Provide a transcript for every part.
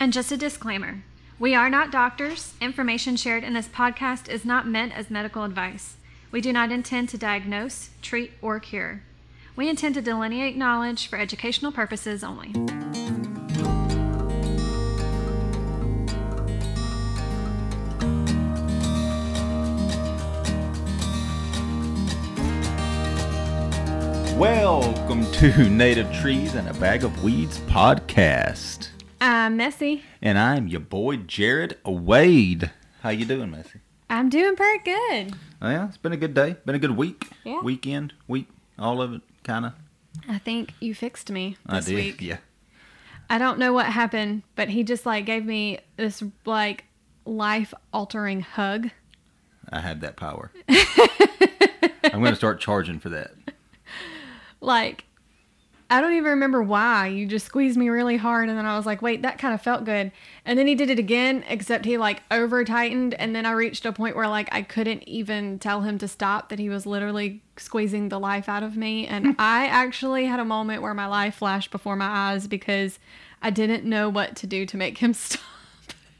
And just a disclaimer we are not doctors. Information shared in this podcast is not meant as medical advice. We do not intend to diagnose, treat, or cure. We intend to delineate knowledge for educational purposes only. Welcome to Native Trees and a Bag of Weeds podcast. I'm Messy. And I'm your boy Jared Wade. How you doing, Messy? I'm doing pretty good. Oh, yeah, it's been a good day. Been a good week. Yeah. Weekend, week, all of it, kind of. I think you fixed me I did. week. Yeah. I don't know what happened, but he just like gave me this like life altering hug. I had that power. I'm going to start charging for that. Like I don't even remember why. You just squeezed me really hard and then I was like, "Wait, that kind of felt good." And then he did it again, except he like over tightened and then I reached a point where like I couldn't even tell him to stop that he was literally squeezing the life out of me and I actually had a moment where my life flashed before my eyes because I didn't know what to do to make him stop.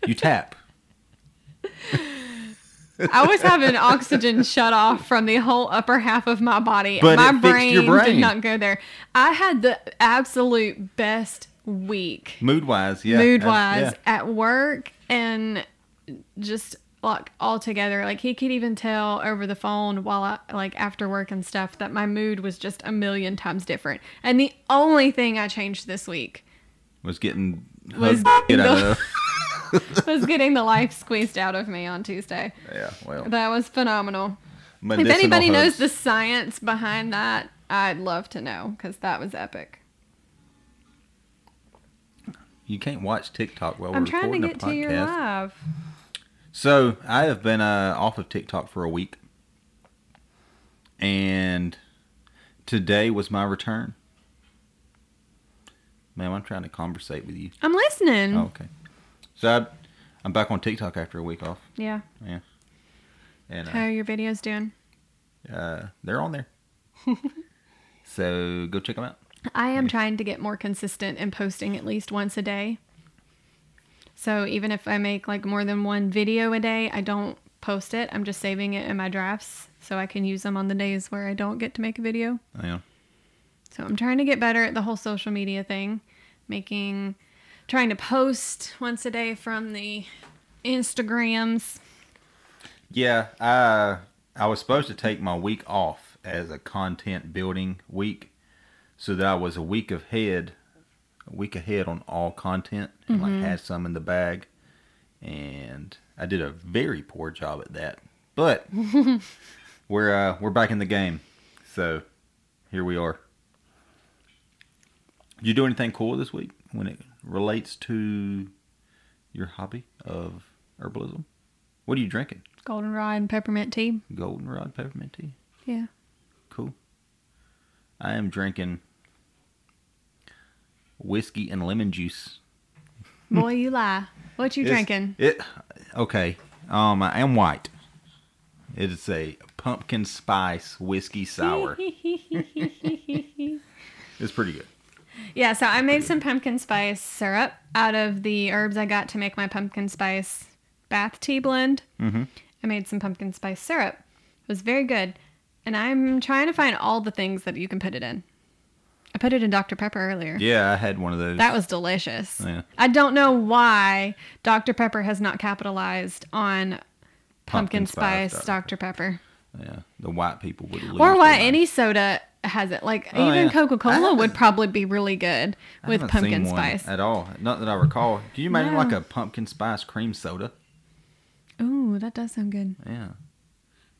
You tap. I was having oxygen shut off from the whole upper half of my body. But my fixed your did not go there. I had the absolute best week, Mood wise, yeah. mood Uh, wise, yeah. at work and just like all together. Like he could even tell over the phone while I like after work and stuff that my mood was just a million times different. And the only thing I changed this week Was getting Was hugged get out the- of. was getting the life squeezed out of me on Tuesday. Yeah, well. That was phenomenal. if anybody knows the science behind that, I'd love to know because that was epic. You can't watch TikTok while we're I'm trying to recording get a to your live. So I have been uh, off of TikTok for a week, and today was my return. Ma'am, I'm trying to conversate with you. I'm listening. Oh, okay. So I, I'm back on TikTok after a week off, Yeah. Yeah. And How uh, are your videos doing? uh, they're on there. so go check them out. I am trying to get more consistent in posting at least once a day. So even if I make like more than one video a day, I don't post it. I'm just saving it in my drafts so I can use them on the days where I don't get to make a video. Yeah. So I'm trying to get better at the whole social media thing, making, trying to post once a day from the Instagrams. Yeah, I I was supposed to take my week off as a content building week, so that I was a week ahead, a week ahead on all content, and like had some in the bag, and I did a very poor job at that. But we're uh, we're back in the game, so here we are. Did you do anything cool this week when it relates to your hobby of herbalism? What are you drinking? Goldenrod and peppermint tea. Goldenrod peppermint tea. Yeah. Cool. I am drinking whiskey and lemon juice. Boy, you lie. What you It's- drinking? It okay. Um, I am white. It is a pumpkin spice whiskey sour. it's pretty good. Yeah, so I made some pumpkin spice syrup out of the herbs I got to make my pumpkin spice bath tea blend. Mm-hmm. I made some pumpkin spice syrup. It was very good. And I'm trying to find all the things that you can put it in. I put it in Dr. Pepper earlier. Yeah, I had one of those. That was delicious. Yeah. I don't know why Dr. Pepper has not capitalized on pumpkin, Pumpkin spice Dr. Dr. Pepper. yeah, the white people would lose. Or why any soda has it. Like Oh, even yeah. Coca Cola would probably be really good I with pumpkin spice. at all. Not that I recall. Can you imagine No. like a pumpkin spice cream soda? Ooh, that does sound good. Yeah,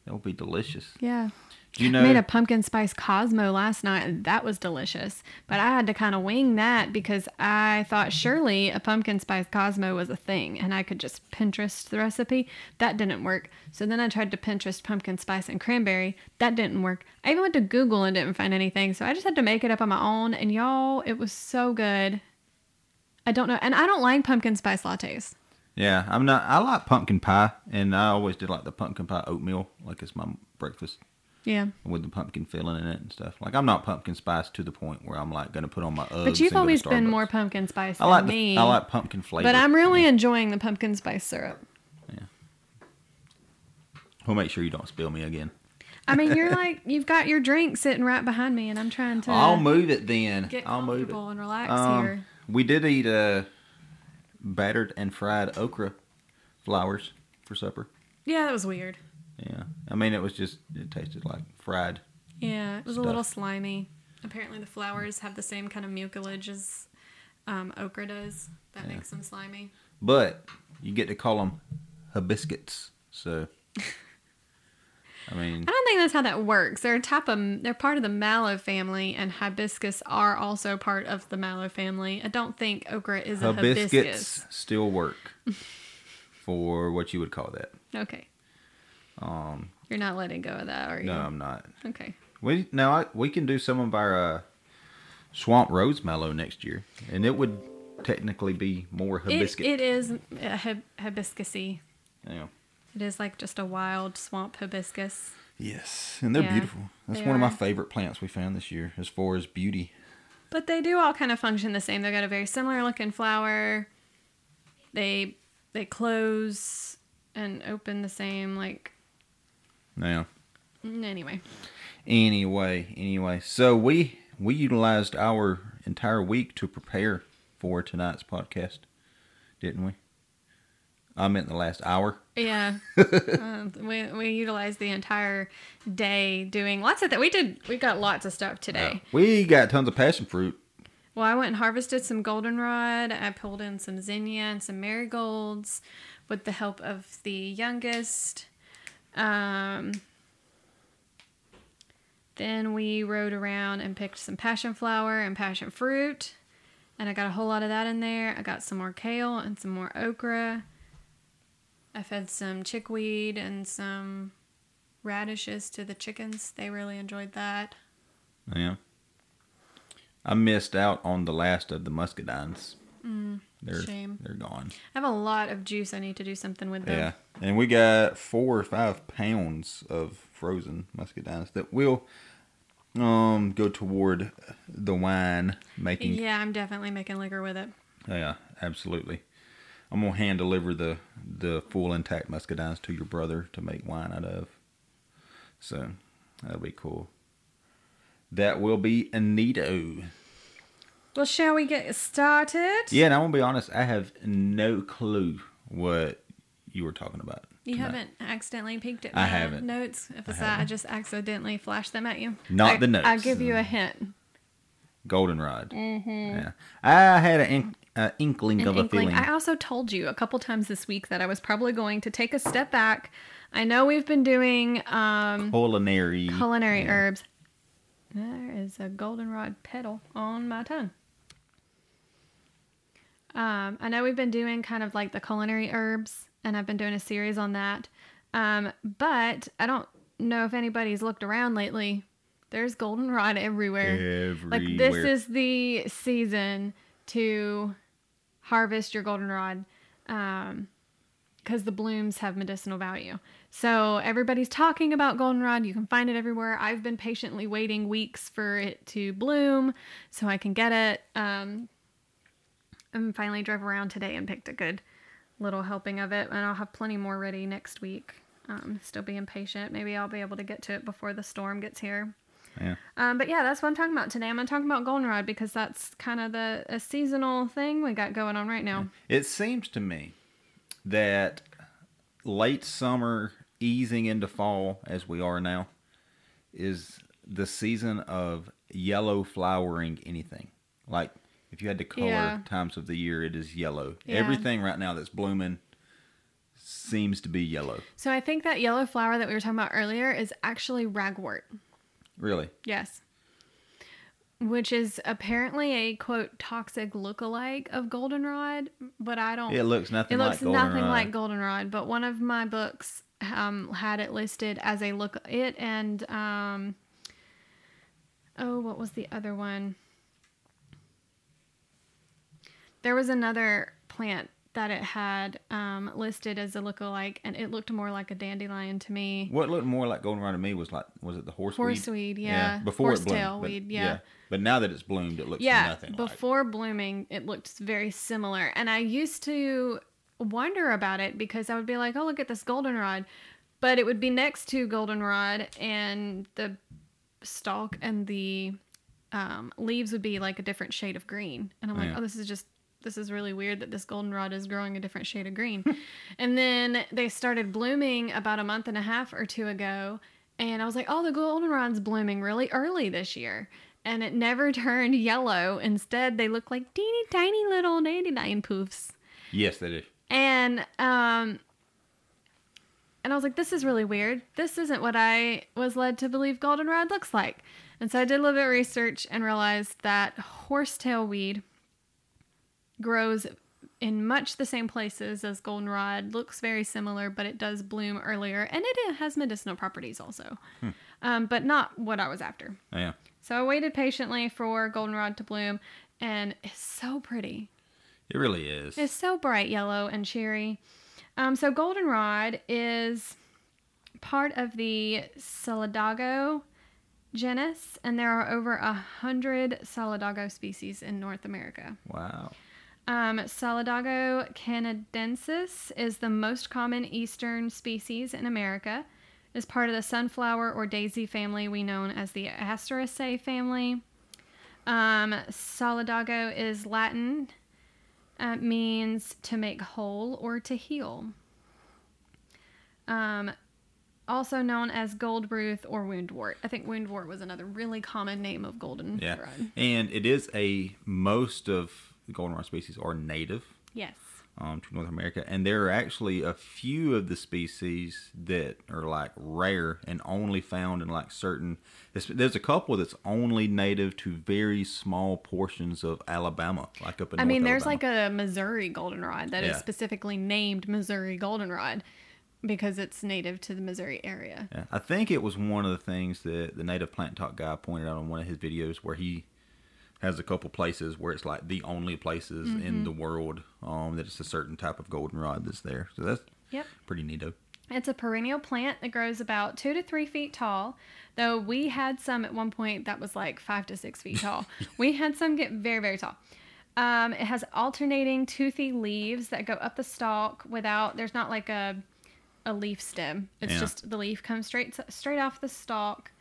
that would be delicious. Yeah. You know? I made a pumpkin spice Cosmo last night and that was delicious. But I had to kind of wing that because I thought surely a pumpkin spice Cosmo was a thing and I could just Pinterest the recipe. That didn't work. So then I tried to Pinterest pumpkin spice and cranberry. That didn't work. I even went to Google and didn't find anything. So I just had to make it up on my own. And y'all, it was so good. I don't know. And I don't like pumpkin spice lattes. Yeah, I'm not. I like pumpkin pie, and I always did like the pumpkin pie oatmeal, like it's my breakfast. Yeah. with the pumpkin filling in it and stuff. Like I'm not pumpkin spice to the point where I'm like gonna put on my Uggs. But you've always been more pumpkin spice I than like me. I like pumpkin flavor. but I'm really enjoying the pumpkin spice syrup. Yeah. We'll make sure you don't spill me again. I mean, you're like you've got your drink sitting right behind me, and I'm trying to I'll move it then. get I'll move it. comfortable and relax Um, here. We did eat uh, battered and fried okra flowers for supper. Yeah, that was weird. Yeah, I mean it was just it tasted like fried. Yeah, it was Stuff. a little slimy. Apparently, the flowers have the same kind of mucilage as um, okra does. That Yeah. makes them slimy. But you get to call them hibiscus. So, I mean, I don't think that's how that works. They're a type of they're part of the mallow family, and hibiscus are also part of the mallow family. I don't think okra is a hibiscus hibiscus. still work for what you would call that. Okay, Um, you're not letting go of that, are you? no, I'm not. Okay. We now I, we can do some of our uh, swamp rose mallow next year, and it would technically be more It, hibiscus. it is a hib- hibiscusy. yeah. It is like just a wild swamp hibiscus. Yes, and they're Yeah, beautiful. That's they one of my are. favorite plants we found this year, as far as beauty. But they do all kind of function the same. They've got a very similar looking flower. They they close and open the same. Like Now, anyway, anyway, anyway, so we we utilized our entire week to prepare for tonight's podcast, didn't we? I meant the last hour. yeah. uh, we we utilized the entire day doing lots of that. We did. We got lots of stuff today. We got tons of passion fruit. Well, I went and harvested some goldenrod. I pulled in some zinnia and some marigolds with the help of the youngest. Um, then we rode around and picked some passion flower and passion fruit. And I got a whole lot of that in there. I got some more kale and some more okra. I fed some chickweed and some radishes to the chickens. They really enjoyed that. Yeah. I missed out on the last of the muscadines. Mm, they're shame. they're gone. I have a lot of juice. I need to do something with them. Yeah, and we got four or five pounds of frozen muscadines that will um go toward the wine making. Yeah, I'm definitely making liquor with it. Yeah, absolutely. I'm gonna hand deliver the the full intact muscadines to your brother to make wine out of. So that'll be cool. That will be a neato. Well, shall we get started? Yeah, and I'm gonna be honest, I have no clue what you were talking about. You tonight. haven't accidentally peeked at I my haven't. notes. If it's I that, I just accidentally flashed them at you. Not I- the notes. I'll give you a hint. Goldenrod. Mm-hmm. Yeah, I had an ink, uh, inkling An of a inkling. feeling. I also told you a couple times this week that I was probably going to take a step back. I know we've been doing um, culinary. culinary yeah. herbs. There is a goldenrod petal on my tongue. Um, I know we've been doing kind of like the culinary herbs, and I've been doing a series on that. Um, but I don't know if anybody's looked around lately. There's goldenrod everywhere. Everywhere. Like this is the season to harvest your goldenrod, um, because the blooms have medicinal value. So everybody's talking about goldenrod. You can find it everywhere. I've been patiently waiting weeks for it to bloom so I can get it. Um, and finally drove around today and picked a good little helping of it, and I'll have plenty more ready next week. Um, still being patient. Maybe I'll be able to get to it before the storm gets here. Yeah. Um, but yeah, that's what I'm talking about today. I'm gonna talk about goldenrod because that's kind of the a seasonal thing we got going on right now. It seems to me that late summer easing into fall as we are now is the season of yellow flowering anything. Like if you had to color Yeah. times of the year, it is yellow. Yeah. Everything right now that's blooming seems to be yellow. So I think that yellow flower that we were talking about earlier is actually ragwort. Really. Yes. Which is apparently a quote toxic lookalike of goldenrod, but I don't. It looks nothing It looks like nothing goldenrod. like goldenrod, but one of my books um, had it listed as a look. It and um, oh, what was the other one? There was another plant that it had um, listed as a lookalike, and it looked more like a dandelion to me. What looked more like goldenrod to me was like, was it the horseweed? Horseweed, yeah. Before it bloomed. but- weed, yeah. But now that it's bloomed, it looks Yeah, nothing like. before blooming, it looked very similar. And I used to wonder about it because I would be like, oh, look at this goldenrod. But it would be next to goldenrod, and the stalk and the um, leaves would be like a different shade of green. And I'm like, Yeah. oh, this is just. This is really weird that this goldenrod is growing a different shade of green. and then they started blooming about a month and a half or two ago. And I was like, oh, the goldenrod's blooming really early this year. And it never turned yellow. Instead, they look like teeny tiny little dandelion poofs. Yes, they do. And um and I was like, this is really weird. This isn't what I was led to believe goldenrod looks like. And so I did a little bit of research and realized that horsetail weed grows in much the same places as goldenrod, looks very similar, but it does bloom earlier, and it has medicinal properties also, um, but not what I was after. Yeah. So I waited patiently for goldenrod to bloom, and it's so pretty. It really is. It's so bright yellow and cheery. Um, so goldenrod is part of the Solidago genus, and there are over a hundred Solidago species in North America. wow. Um, Solidago canadensis is the most common eastern species in America. It is part of the sunflower or daisy family we know as the Asteraceae family. Um, Solidago is Latin, uh, means to make whole or to heal. Um, also known as goldruth or woundwort. I think woundwort was another really common name of golden Yeah. And it is a most of the goldenrod species are native Yes. um, to North America, and there are actually a few of the species that are like rare and only found in like certain. There's, there's a couple that's only native to very small portions of Alabama, like up in. I North mean, there's Alabama. like a Missouri goldenrod that is Yeah. specifically named Missouri goldenrod because it's native to the Missouri area. Yeah, I think it was one of the things that the native plant talk guy pointed out on one of his videos where he has a couple places where it's like the only places Mm-hmm. in the world um, that it's a certain type of goldenrod that's there. So that's Yep. pretty neato. It's a perennial plant that grows about two to three feet tall. Though we had some at one point that was like five to six feet tall. we had some get very, very tall. Um, it has alternating toothy leaves that go up the stalk without. There's not like a a leaf stem. It's Yeah. just the leaf comes straight straight off the stalk.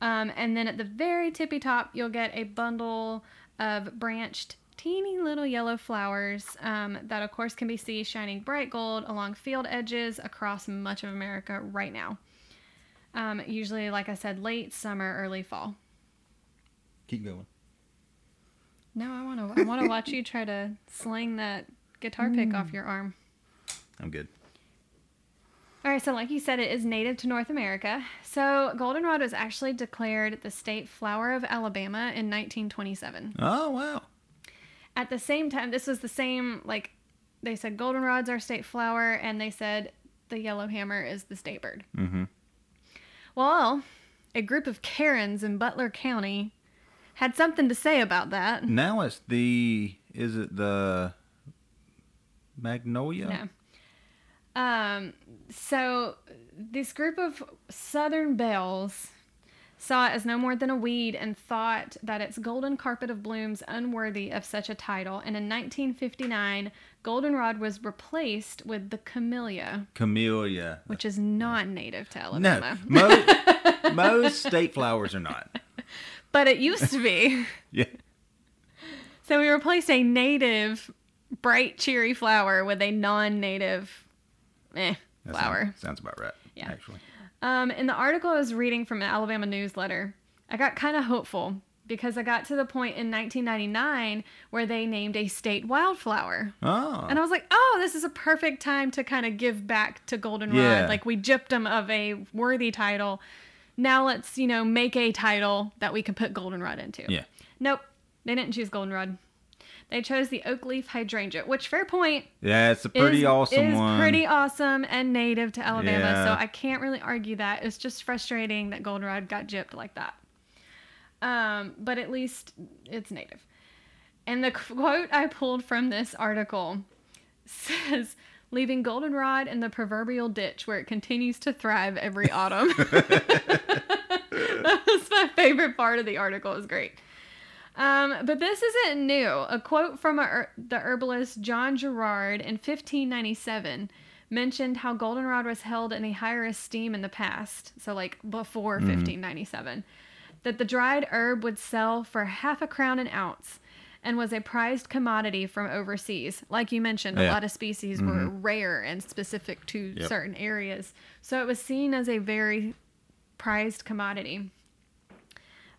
Um, and then at the very tippy top, you'll get a bundle of branched, teeny little yellow flowers um, that, of course, can be seen shining bright gold along field edges across much of America right now. Um, usually, like I said, late summer, early fall. Keep going. No, I want to. I want to watch you try to sling that guitar pick off your arm. I'm good. All right, so like you said, it is native to North America. So goldenrod was actually declared the state flower of Alabama in 1927. Oh wow. At the same time, this was the same, like, they said goldenrod's our state flower, and they said the yellowhammer is the state bird. Mm-hmm. Well, a group of Karens in Butler County had something to say about that. Now it's the is it the magnolia? No. Um, so this group of southern belles saw it as no more than a weed and thought that its golden carpet of blooms unworthy of such a title. And in 1959, goldenrod was replaced with the camellia, Camellia. which is not native to No, Alabama. most, most state flowers are not. But it used to be. Yeah. So we replaced a native, bright, cheery flower with a non-native, eh, That. Sounds, sounds about right. Yeah. Actually. Um, in the article I was reading from an Alabama newsletter, I got kind of hopeful because I got to the point in 1999 where they named a state wildflower. Oh. And I was like, oh, this is a perfect time to kind of give back to Goldenrod. Yeah. Like, we gypped them of a worthy title. Now let's, you know, make a title that we can put Goldenrod into. Yeah. Nope. They didn't choose Goldenrod. They chose the oak leaf hydrangea, which, fair point, Yeah, it's a pretty is, awesome is one. pretty awesome and native to Alabama. Yeah. So I can't really argue that. It's just frustrating that goldenrod got gypped like that. Um, but at least it's native. And the quote I pulled from this article says, leaving goldenrod in the proverbial ditch where it continues to thrive every autumn. that was my favorite part of the article. It was great. Um, but this isn't new. A quote from a, the herbalist John Gerard in 1597 mentioned how goldenrod was held in a higher esteem in the past, so like before 1597, that the dried herb would sell for half a crown an ounce and was a prized commodity from overseas. Like you mentioned, a lot of species were rare and specific to Yep. certain areas. So it was seen as a very prized commodity.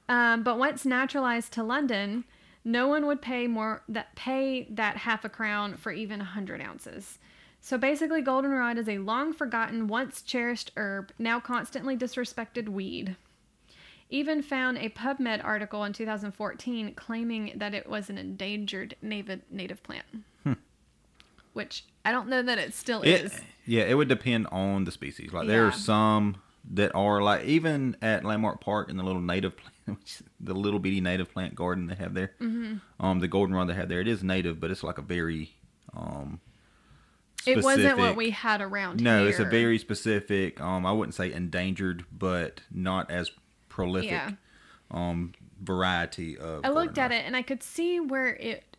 Um, but once naturalized to London, no one would pay more that pay that half a crown for even a hundred ounces. So basically, goldenrod is a long forgotten, once cherished herb, now constantly disrespected weed. Even found a PubMed article in 2014 claiming that it was an endangered native native plant. Which I don't know that it still It, is. yeah, it would depend on the species. Like there are some that are like even at Landmark Park in the little native plant, which- the little bitty native plant garden they have there. Mm-hmm. Um, the goldenrod they have there, it is native, but it's like a very um. It wasn't what we had around No, here. it's a very specific. Um, I wouldn't say endangered, but not as prolific. Yeah. Um, variety of. I looked at it and I could see where it,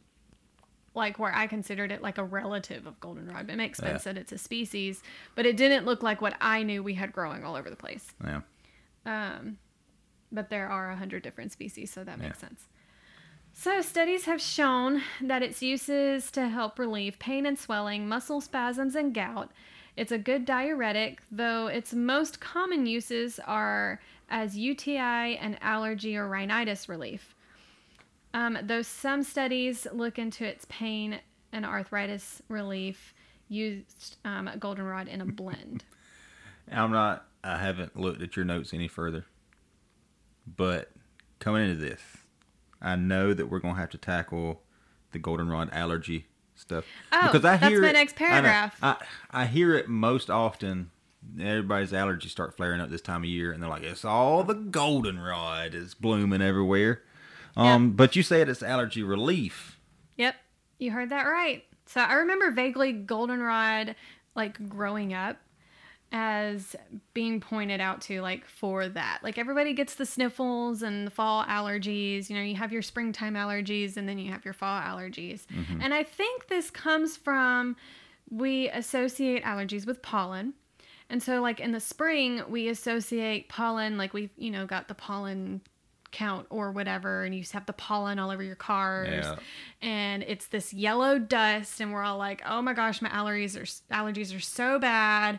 like where I considered it like a relative of goldenrod. It makes sense Yeah. that it's a species, but it didn't look like what I knew we had growing all over the place. Yeah. Um, but there are a hundred different species, so that makes Yeah. sense. So studies have shown that its uses to help relieve pain and swelling, muscle spasms, and gout. It's a good diuretic, though its most common uses are as UTI and allergy or rhinitis relief. Um, though some studies look into its pain and arthritis relief, used um, goldenrod in a blend. I'm not. I haven't looked at your notes any further. But coming into this, I know that we're gonna have to tackle the goldenrod allergy stuff Oh, that's my it- next I know. paragraph. I, I hear it most often. Everybody's allergies start flaring up this time of year, and they're like, "It's all the goldenrod is blooming everywhere." Um, but you said it's allergy relief. Yep, you heard that right. So I remember vaguely goldenrod like growing up as being pointed out to like for that. Like everybody gets the sniffles and the fall allergies, you know, you have your springtime allergies and then you have your fall allergies. And I think this comes from we associate allergies with pollen. And so like in the spring we associate pollen like we've, you know, got the pollen count or whatever and you just have the pollen all over your cars Yeah. and it's this yellow dust and we're all like oh my gosh my allergies are allergies are so bad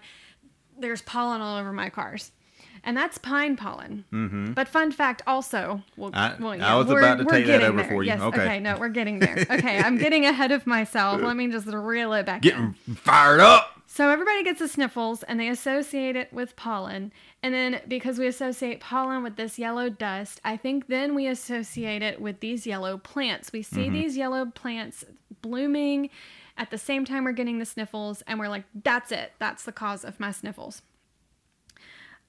there's pollen all over my cars and that's pine pollen mm-hmm. but fun fact also well, I- well, I was we're- about to take that over there. for you. yes, Okay. no we're getting there okay i'm getting ahead of myself let me just reel it back in. Getting fired up. So everybody gets the sniffles and they associate it with pollen. And then because we associate pollen with this yellow dust, I think then we associate it with these yellow plants. We see these yellow plants blooming at the same time we're getting the sniffles and we're like, that's it. That's the cause of my sniffles.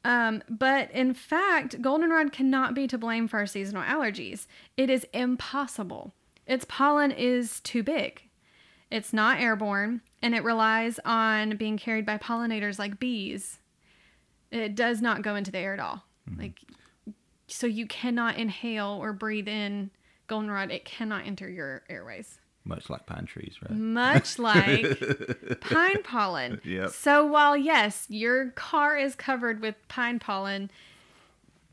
Um, but in fact, goldenrod cannot be to blame for our seasonal allergies. It is impossible. Its pollen is too big. It's not airborne and it relies on being carried by pollinators like bees. It does not go into the air at all. Mm-hmm. Like so you cannot inhale or breathe in goldenrod. It cannot enter your airways. Much like pine trees, right? Much like pine pollen. Yep. So while yes, your car is covered with pine pollen,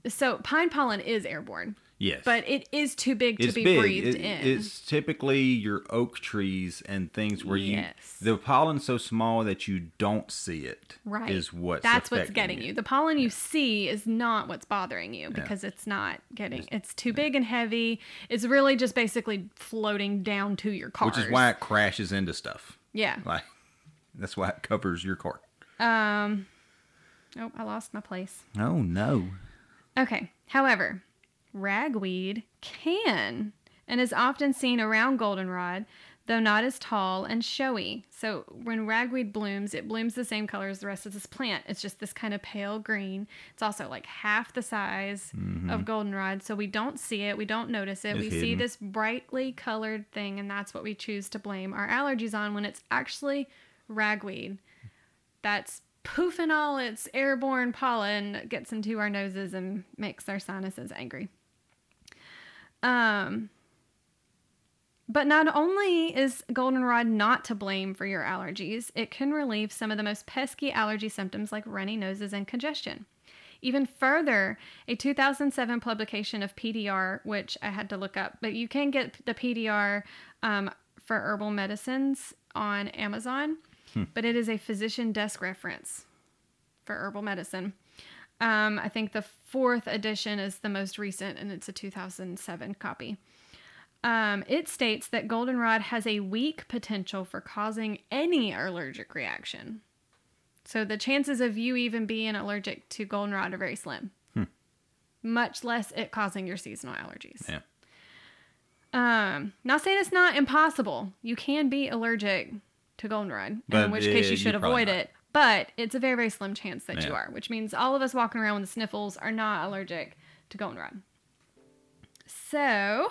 so pine pollen is airborne, Yes. but it is too big to it's be big. breathed It- in. It's typically your oak trees and things where Yes. you the pollen's so small that you don't see it. Right. Is what's That's what's getting you. The pollen you see is not what's bothering you Yeah. because it's not getting it's too big and heavy. It's really just basically floating down to your car. Which is why it crashes into stuff. Yeah. Like that's why it covers your car. Um Oh, I lost my place. Oh no. Okay. However, ragweed can and is often seen around goldenrod, though not as tall and showy. So when ragweed blooms, it blooms the same color as the rest of this plant. It's just this kind of pale green. It's also like half the size mm-hmm. of goldenrod, so we don't see it, we don't notice it. It's we see this brightly colored thing, and that's what we choose to blame our allergies on when it's actually ragweed that's poofing all its airborne pollen gets into our noses and makes our sinuses angry. Um, but not only is goldenrod not to blame for your allergies, it can relieve some of the most pesky allergy symptoms like runny noses and congestion. Even further, a 2007 publication of PDR, which I had to look up, but you can get the PDR um, for herbal medicines on Amazon, but it is a physician desk reference for herbal medicine. Um, I think the fourth edition is the most recent, and it's a 2007 copy. Um, it states that goldenrod has a weak potential for causing any allergic reaction. So the chances of you even being allergic to goldenrod are very slim. Much less it causing your seasonal allergies. Yeah. Um, not saying it's not impossible. You can be allergic to goldenrod, But, in which case uh, you should you're probably able not. it. But it's a very, very slim chance that you are, which means all of us walking around with the sniffles are not allergic to goldenrod. So,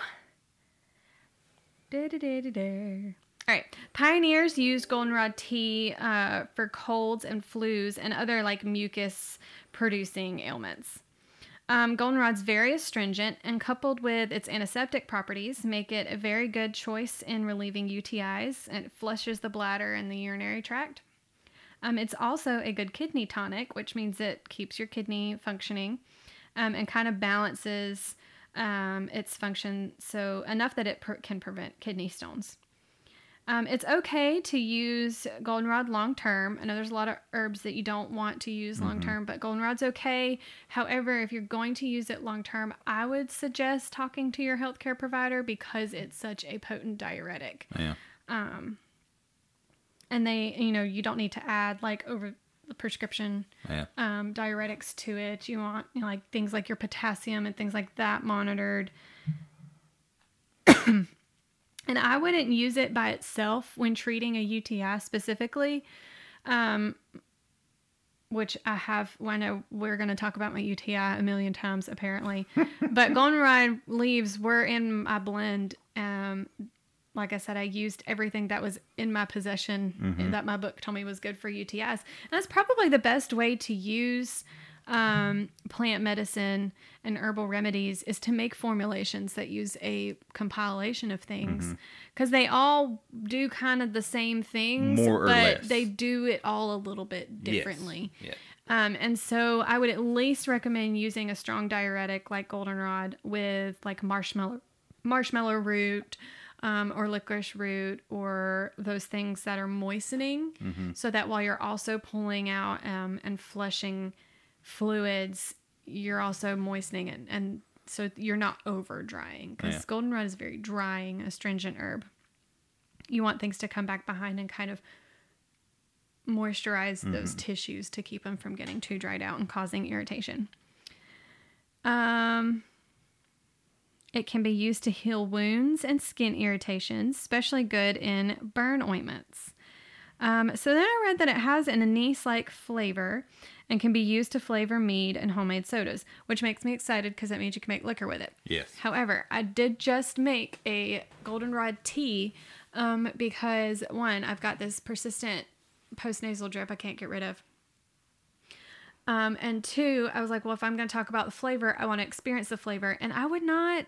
da-da-da-da-da. all right. Pioneers used goldenrod tea uh, for colds and flus and other like mucus producing ailments. Um, goldenrod's very astringent and coupled with its antiseptic properties make it a very good choice in relieving UTIs and it flushes the bladder and the urinary tract. Um, it's also a good kidney tonic, which means it keeps your kidney functioning um, and kind of balances um, its function so enough that it per- can prevent kidney stones. Um, it's okay to use goldenrod long term. I know there's a lot of herbs that you don't want to use long term, but goldenrod's okay. However, if you're going to use it long term, I would suggest talking to your healthcare provider because it's such a potent diuretic. Yeah. And they, you know, you don't need to add like over the prescription Yeah. um, diuretics to it. You want you know, like things like your potassium and things like that monitored. and I wouldn't use it by itself when treating a UTI specifically, um, which I have. Well, I know we're going to talk about my UTI a million times apparently, but goldenrod leaves were in my blend. Um, like I said, I used everything that was in my possession that my book told me was good for UTIs. And that's probably the best way to use um, plant medicine and herbal remedies is to make formulations that use a compilation of things because they all do kind of the same things, but less. they do it all a little bit Yes. differently. Yeah. Um, and so I would at least recommend using a strong diuretic like goldenrod with like marshmallow marshmallow root um, or licorice root or those things that are moistening so that while you're also pulling out um, and flushing fluids, you're also moistening it. And so you're not over drying because Yeah. goldenrod is very drying, astringent herb. You want things to come back behind and kind of moisturize those tissues to keep them from getting too dried out and causing irritation. Um, it can be used to heal wounds and skin irritations, especially good in burn ointments. Um, so then I read that it has an anise like flavor and can be used to flavor mead and homemade sodas, which makes me excited because that means you can make liquor with it. Yes. However, I did just make a goldenrod tea um, because one, I've got this persistent postnasal drip I can't get rid of. Um, and two, I was like, well, if I'm going to talk about the flavor, I want to experience the flavor. And I would not.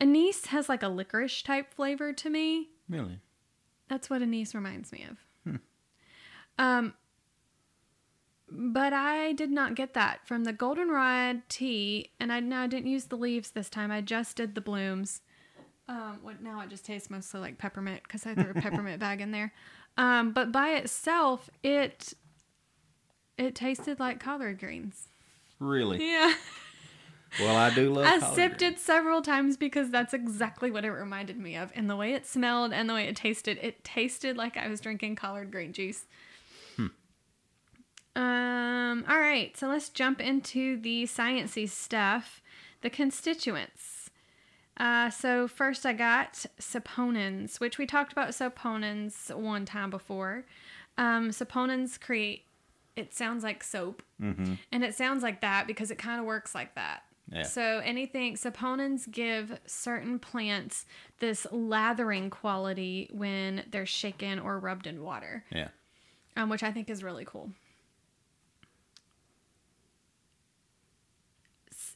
Anise has like a licorice type flavor to me. Really? That's what anise reminds me of. Hmm. Um, but I did not get that from the goldenrod tea, and I now didn't use the leaves this time. I just did the blooms. Um, what now it just tastes mostly like peppermint because I threw a peppermint bag in there. Um, but by itself, it it tasted like collard greens. Really? Yeah. Well, I do love. It. I sipped it several times because that's exactly what it reminded me of. And the way it smelled and the way it tasted, it tasted like I was drinking collard green juice. Um, all right, so let's jump into the sciencey stuff. The constituents. Uh, so first I got saponins, which we talked about saponins one time before. Um, saponins create. It sounds like soap, Mm-hmm. and it sounds like that because it kind of works like that. Yeah. So anything saponins give certain plants this lathering quality when they're shaken or rubbed in water, Yeah. um, which I think is really cool.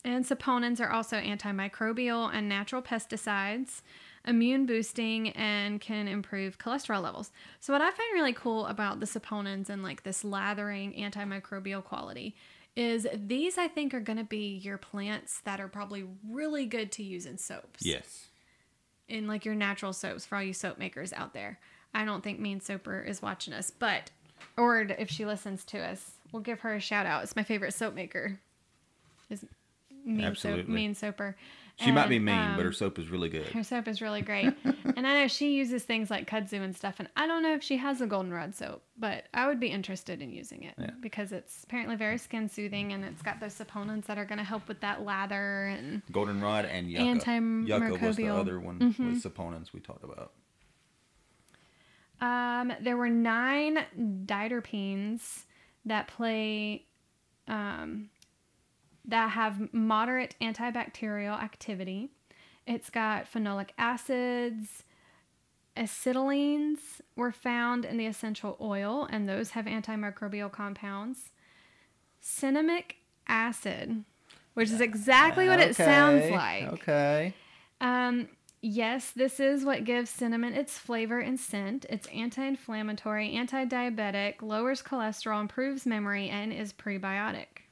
And saponins are also antimicrobial and natural pesticides, immune boosting, and can improve cholesterol levels. So, what I find really cool about the saponins and like this lathering antimicrobial quality is these, I think, are going to be your plants that are probably really good to use in soaps. Yes. In like your natural soaps for all you soap makers out there. I don't think Mean Soaper is watching us, but, or if she listens to us, we'll give her a shout out. It's my favorite soap maker. Is Mean Soap, Absolutely. Mean Soaper. She might be mean, um, but her soap is really good. her soap is really great. and I know she uses things like kudzu and stuff, and I don't know if she has a goldenrod soap, but I would be interested in using it Yeah. because it's apparently very skin soothing and it's got those saponins that are going to help with that lather and Goldenrod and Yucca. Antimicrobial. Yucca was the other one Mm-hmm. with saponins we talked about. Um, there were nine diterpenes that play, um, that have moderate antibacterial activity. It's got phenolic acids, acetylenes were found in the essential oil, and those have antimicrobial compounds. Cinnamic acid, which is exactly what it sounds like. Okay. Um, yes, this is what gives cinnamon its flavor and scent. It's anti-inflammatory, anti-diabetic, lowers cholesterol, improves memory, and is prebiotic.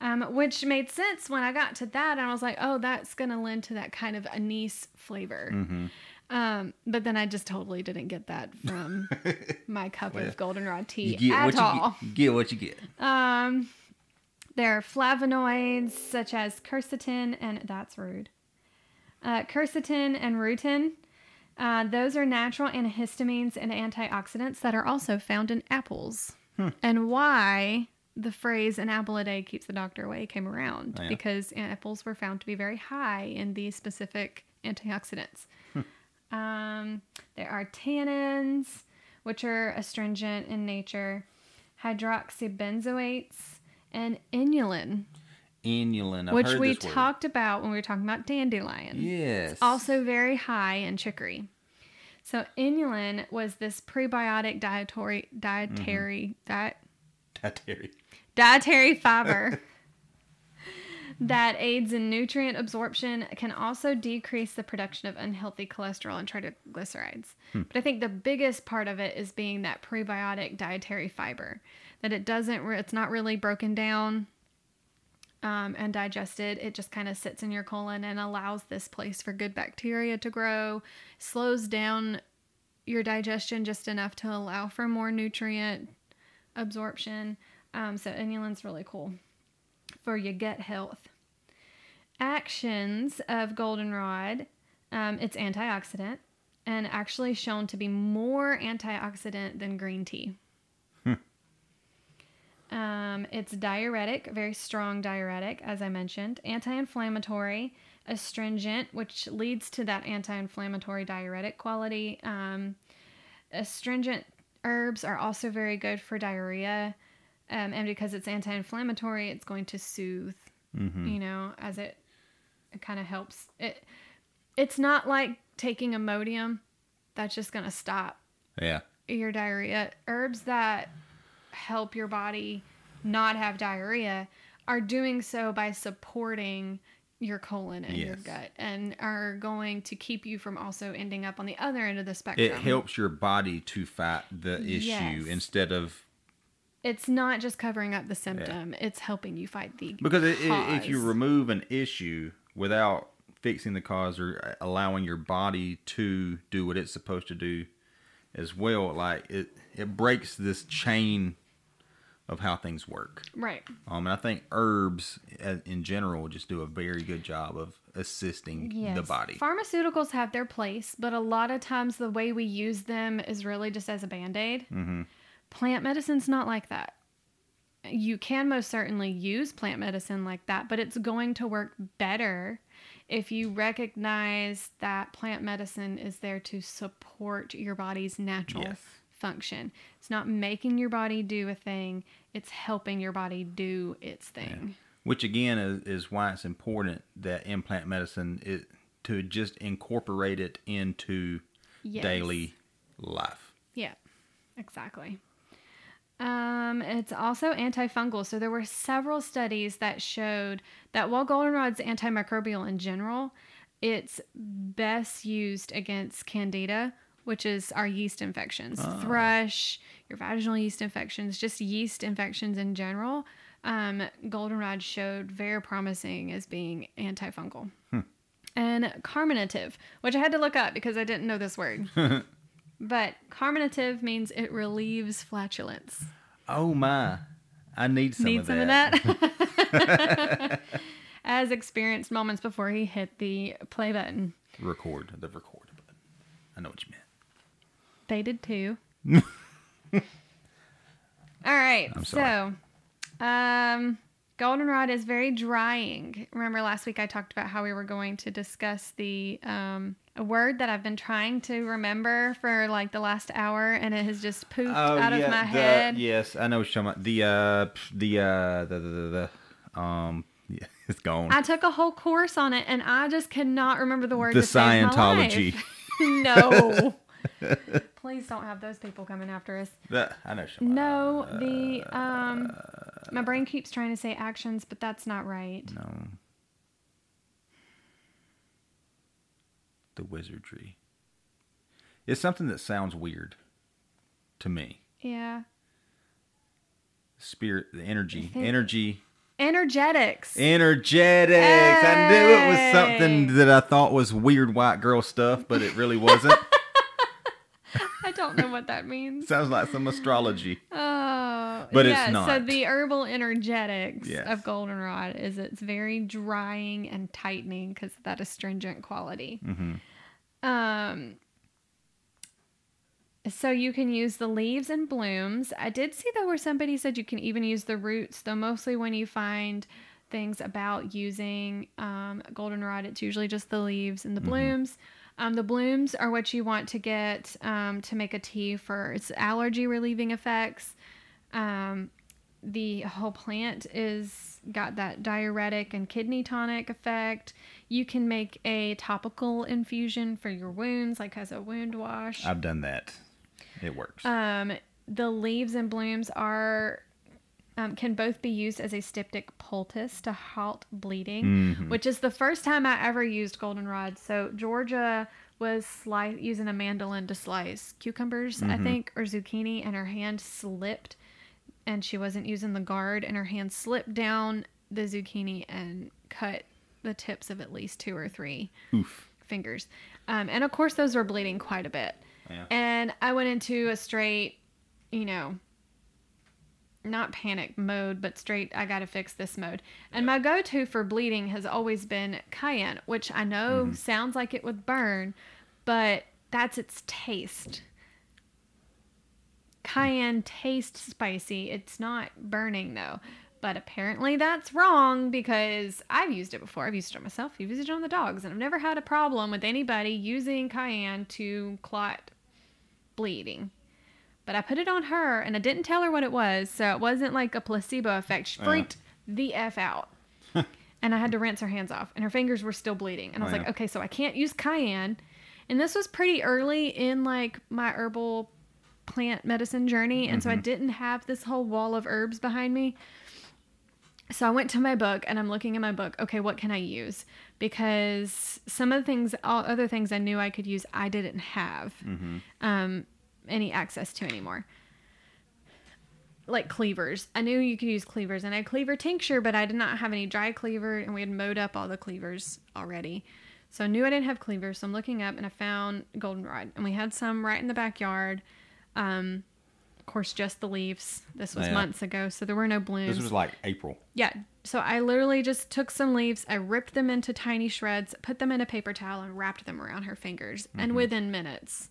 Um, which made sense when I got to that, and I was like, "Oh, that's gonna lend to that kind of anise flavor." Mm-hmm. Um, but then I just totally didn't get that from my cup of goldenrod tea You get at what all. you get. Get what you get. Um, there are flavonoids such as quercetin and that's rude. Uh, quercetin and rutin. Uh, those are natural antihistamines and antioxidants that are also found in apples. And why the phrase "an apple a day keeps the doctor away" came around Oh, yeah. because eh, apples were found to be very high in these specific antioxidants. Hmm. Um, there are tannins, which are astringent in nature, hydroxybenzoates, and inulin, Inulin. I've which heard we this word. talked about when we were talking about dandelion. Yes. Also very high in chicory. So inulin was this prebiotic dietary dietary mm-hmm. diet Dietary. Dietary fiber that aids in nutrient absorption can also decrease the production of unhealthy cholesterol and triglycerides. But I think the biggest part of it is being that prebiotic dietary fiber that it doesn't re- it's not really broken down um, and digested. It just kind of sits in your colon and allows this place for good bacteria to grow, slows down your digestion just enough to allow for more nutrient absorption. Um, so inulin's really cool for your gut health. Actions of goldenrod, um, it's antioxidant and actually shown to be more antioxidant than green tea. Um, it's diuretic, very strong diuretic, as I mentioned, anti inflammatory, astringent, which leads to that anti inflammatory diuretic quality. Um, astringent herbs are also very good for diarrhea. Um, and because it's anti inflammatory, it's going to soothe, you know, as it, it kind of helps. It, it's not like taking Imodium that's just going to stop Yeah. your diarrhea. Herbs that help your body not have diarrhea are doing so by supporting your colon and your gut and are going to keep you from also ending up on the other end of the spectrum. It helps your body to fight the issue Yes. instead of It's not just covering up the symptom, it's helping you fight the because it, it, if you remove an issue without fixing the cause or allowing your body to do what it's supposed to do as well, like it it breaks this chain of how things work. Right. Um, and I think herbs uh, in general just do a very good job of assisting Yes. the body. Pharmaceuticals have their place, but a lot of times the way we use them is really just as a band aid. Mm-hmm. Plant medicine's not like that. You can most certainly use plant medicine like that, but it's going to work better if you recognize that plant medicine is there to support your body's natural Yes. function. It's not making your body do a thing, it's helping your body do its thing. Which again is, is why it's important that implant medicine is to just incorporate it into Yes. daily life. Yeah, exactly. Um, it's also antifungal. So there were several studies that showed that while goldenrod's antimicrobial in general, it's best used against candida, which is our yeast infections, thrush, your vaginal yeast infections, just yeast infections in general. Um, goldenrod showed very promising as being antifungal. And carminative, which I had to look up because I didn't know this word. But carminative means it relieves flatulence. Oh my. I need some Need of some that. of that? As experienced moments before he hit the play button. Record the record button. I know what you meant. They did too. All right. I'm so, um, goldenrod is very drying. Remember last week I talked about how we were going to discuss the um, a word that I've been trying to remember for like the last hour, and it has just poofed out of my Oh, the- head. Yes, I know what you're talking about. The uh the uh the the, the, the um yeah, it's gone. I took a whole course on it, and I just cannot remember the word. the to Scientology. no. Please don't have those people coming after us. The- I know No, the um, my brain keeps trying to say actions, but that's not right. No. The wizardry. It's something that sounds weird to me. Yeah, Spirit, the energy, energy, energetics. energetics. I knew it was something that I thought was weird white girl stuff, but it really wasn't. I don't know what that means. Sounds like some astrology. Oh, But it's yeah, So the herbal energetics Yes. of goldenrod is it's very drying and tightening because of that astringent quality. Mm-hmm. Um, so you can use the leaves and blooms. I did see though where somebody said you can even use the roots, though mostly when you find things about using um, goldenrod, it's usually just the leaves and the blooms. Um, the blooms are what you want to get um, to make a tea for its allergy relieving effects. Um, the whole plant is got that diuretic and kidney tonic effect. You can make a topical infusion for your wounds, like as a wound wash. I've done that. It works. Um, the leaves and blooms are um, can both be used as a styptic poultice to halt bleeding, Mhm. which is the first time I ever used goldenrod. So Georgia was slice using a mandolin to slice cucumbers, I think, or zucchini, and her hand slipped, and she wasn't using the guard, and her hand slipped down the zucchini and cut the tips of at least two or three Oof. fingers. Um, and of course, those were bleeding quite a bit. Yeah. And I went into a straight, you know, not panic mode, but straight, I got to fix this mode. And my go to for bleeding has always been cayenne, which I know Mm-hmm. sounds like it would burn, but that's its taste. Cayenne tastes spicy. It's not burning though. But apparently that's wrong because I've used it before. I've used it on myself. I've used it on the dogs, and I've never had a problem with anybody using cayenne to clot bleeding. But I put it on her, and I didn't tell her what it was, so it wasn't like a placebo effect. She Yeah. freaked the f out, and I had to rinse her hands off, and her fingers were still bleeding. And I was Oh, like, yeah. okay, so I can't use cayenne. And this was pretty early in like my herbal plant medicine journey, and so I didn't have this whole wall of herbs behind me. So I went to my book and I'm looking at my book. Okay, what can I use? Because some of the things, all other things I knew I could use, I didn't have um, any access to anymore. Like cleavers. I knew you could use cleavers and I had cleaver tincture, but I did not have any dry cleaver and we had mowed up all the cleavers already. So I knew I didn't have cleavers. So I'm looking up and I found goldenrod and we had some right in the backyard. Um, of course, just the leaves. This was Yeah. months ago, so there were no blooms. This was like April. Yeah. So I literally just took some leaves, I ripped them into tiny shreds, put them in a paper towel, and wrapped them around her fingers. And within minutes,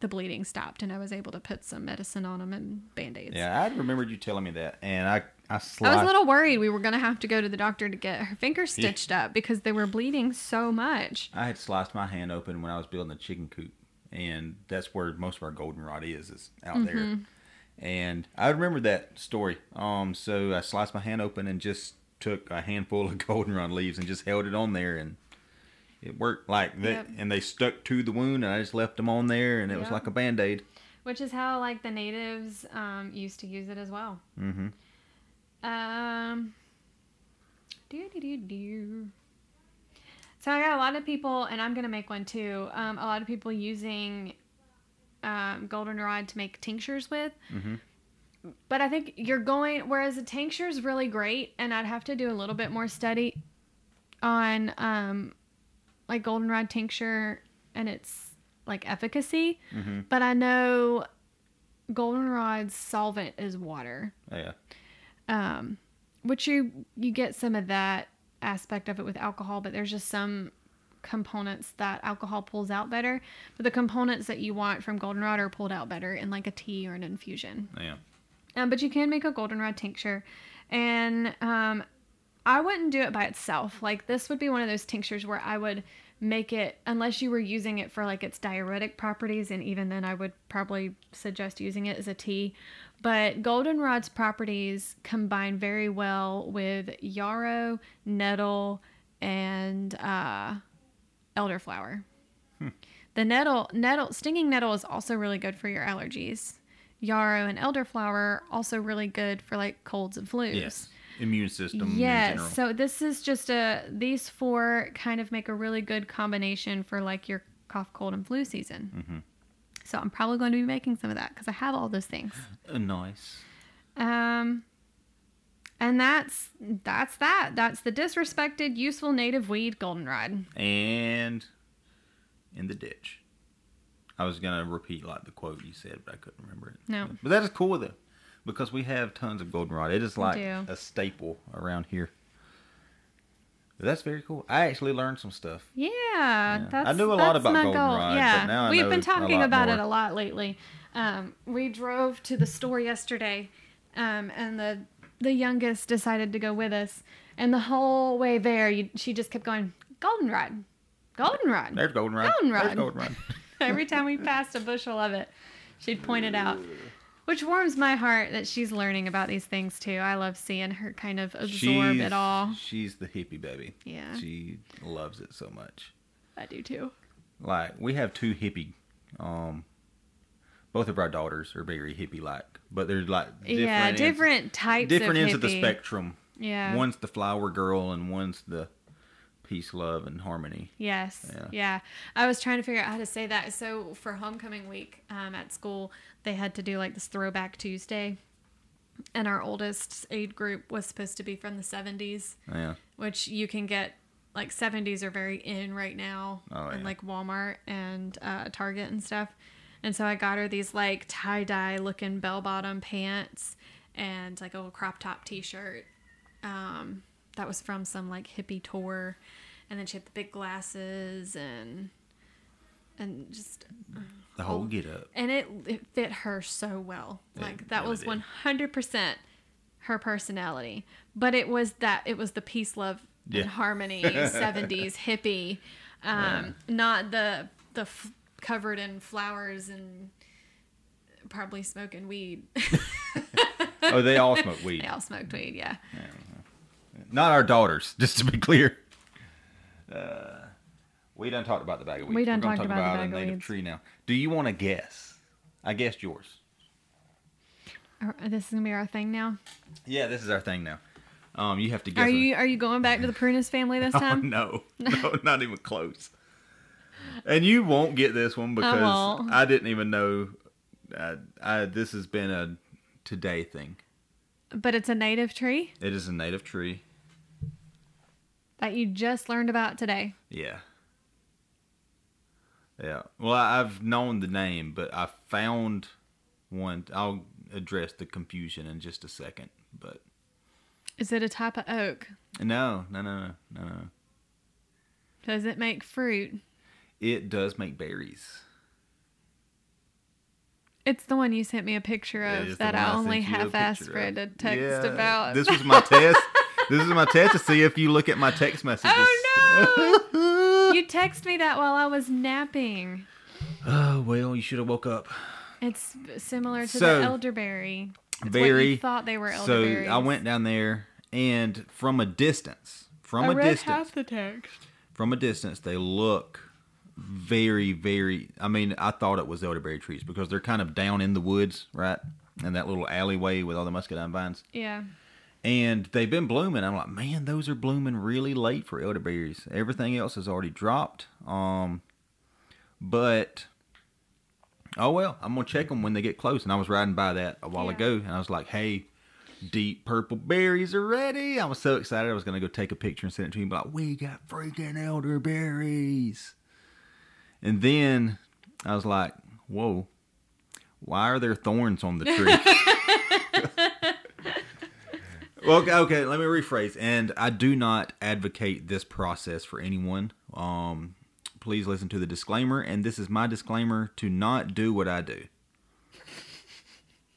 the bleeding stopped and I was able to put some medicine on them and band aids. Yeah, I remembered you telling me that, and I I I was a little worried we were going to have to go to the doctor to get her fingers stitched up because they were bleeding so much. I had sliced my hand open when I was building the chicken coop, and that's where most of our goldenrod is, is out there. Mm-hmm. And I remember that story. Um, so I sliced my hand open and just took a handful of goldenrod leaves and just held it on there, and it worked like that. Yep. And they stuck to the wound, and I just left them on there, and it was like a band aid. Which is how like the natives um, used to use it as well. Mm-hmm. Um, do do do do. So I got a lot of people, and I'm gonna make one too. Um, a lot of people using um, goldenrod to make tinctures with. Mm-hmm. But I think you're going. Whereas a tincture is really great, and I'd have to do a little bit more study on um, like goldenrod tincture and its like efficacy. Mm-hmm. But I know goldenrod's solvent is water Yeah. um, which you you get some of that aspect of it with alcohol, but there's just some components that alcohol pulls out better. But the components that you want from goldenrod are pulled out better in like a tea or an infusion. Yeah. Um, but you can make a goldenrod tincture, and um, I wouldn't do it by itself. Like this would be one of those tinctures where I would make it unless you were using it for like its diuretic properties, and even then I would probably suggest using it as a tea. But goldenrod's properties combine very well with yarrow, nettle, and uh, elderflower. The nettle, nettle, stinging nettle is also really good for your allergies. Yarrow and elderflower also really good for like colds and flus. Yes. Immune system. in Yes. So this is just a these four kind of make a really good combination for like your cough, cold, and flu season. Mhm. So I'm probably going to be making some of that because I have all those things. Uh, nice. Um, and that's that's that. That's the disrespected, useful native weed goldenrod. and in the ditch. I was gonna repeat like the quote you said, but I couldn't remember it. No. but that is cool though, because we have tons of goldenrod. It is like a staple around here. That's very cool. I actually learned some stuff. Yeah, Yeah. that's I knew a lot about my goal. goldenrod, Yeah, we've know been talking about it a lot lately. Um, we drove to the store yesterday, um, and the the youngest decided to go with us, and the whole way there, you, she just kept going goldenrod, goldenrod. There's goldenrod. Goldenrod. There's goldenrod. Every time we passed a bushel of it, she'd point it out. Which warms my heart that she's learning about these things too. I love seeing her kind of absorb she's, it all. She's the hippie baby. Yeah. She loves it so much. I do too. Like we have two hippie um both of our daughters are very hippie like, but they're like different yeah, ends- different types different ends of the spectrum. Yeah. One's the flower girl and one's the peace, love, and harmony. Yes. Yeah. Yeah. I was trying to figure out how to say that. So for homecoming week um, at school, they had to do like this throwback Tuesday. And our oldest aid group was supposed to be from the 70s, Yeah. which you can get like 70s are very in right now Oh, in yeah. like Walmart and uh, Target and stuff. And so I got her these like tie dye looking bell bottom pants and like a little crop top t shirt. Um, that was from some like hippie tour. And then she had the big glasses and and just The whole Oh. get up. and it it fit her so well. It Like that really was one hundred percent her personality. But it was that it was the peace, love, Yeah. and harmony seventies hippie, um, not the the f- covered in flowers and probably smoking weed. Oh, they all smoke weed. they all smoked weed, yeah. Not our daughters, just to be clear. Uh, we done talked about the bag of weeds. We done We're talked talk about the a bag of native weeds. tree now. Do you want to guess? I guessed yours. Are- This is gonna be our thing now. Yeah, this is our thing now. Um, you have to guess. Are a- you are you going back to the Prunus family this Oh time? no, no, not even close. And you won't get this one because won't. I didn't even know. Uh, I, this has been a today thing. But it's a native tree It is a native tree. That you just learned about today. Yeah. Yeah. Well, I've known the name, but I found one. I'll address the confusion in just a second. But Is it a type of oak? no, no, no, no, no. Does it make fruit? It does make berries. It's the one you sent me a picture of that I only a half asked Fred to text Yeah. about. This was my test. This is my test to see if you look at my text messages. Oh no! you text me that while I was napping. Oh well, you should have woke up. It's similar to So, the elderberry. It's what very- you thought they were elderberry. So. I went down there, and from a distance, from I a read distance, half the text. from a distance, they look very, very. I mean, I thought it was elderberry trees because they're kind of down in the woods, right, in that little alleyway with all the muscadine vines, Yeah. And they've been blooming. I'm like, man, those are blooming really late for elderberries. Everything else has already dropped. Um, but oh well, I'm gonna check them when they get close. And I was riding by that a while Yeah. ago, and I was like, hey. Deep purple berries are ready. I was so excited. I was gonna go take a picture and send it to him. Like, we got freaking elderberries. And then I was like, whoa, why are there thorns on the tree? well, okay, okay, let me rephrase. And I do not advocate this process for anyone. Um, please listen to the disclaimer. And this is my disclaimer to not do what I do.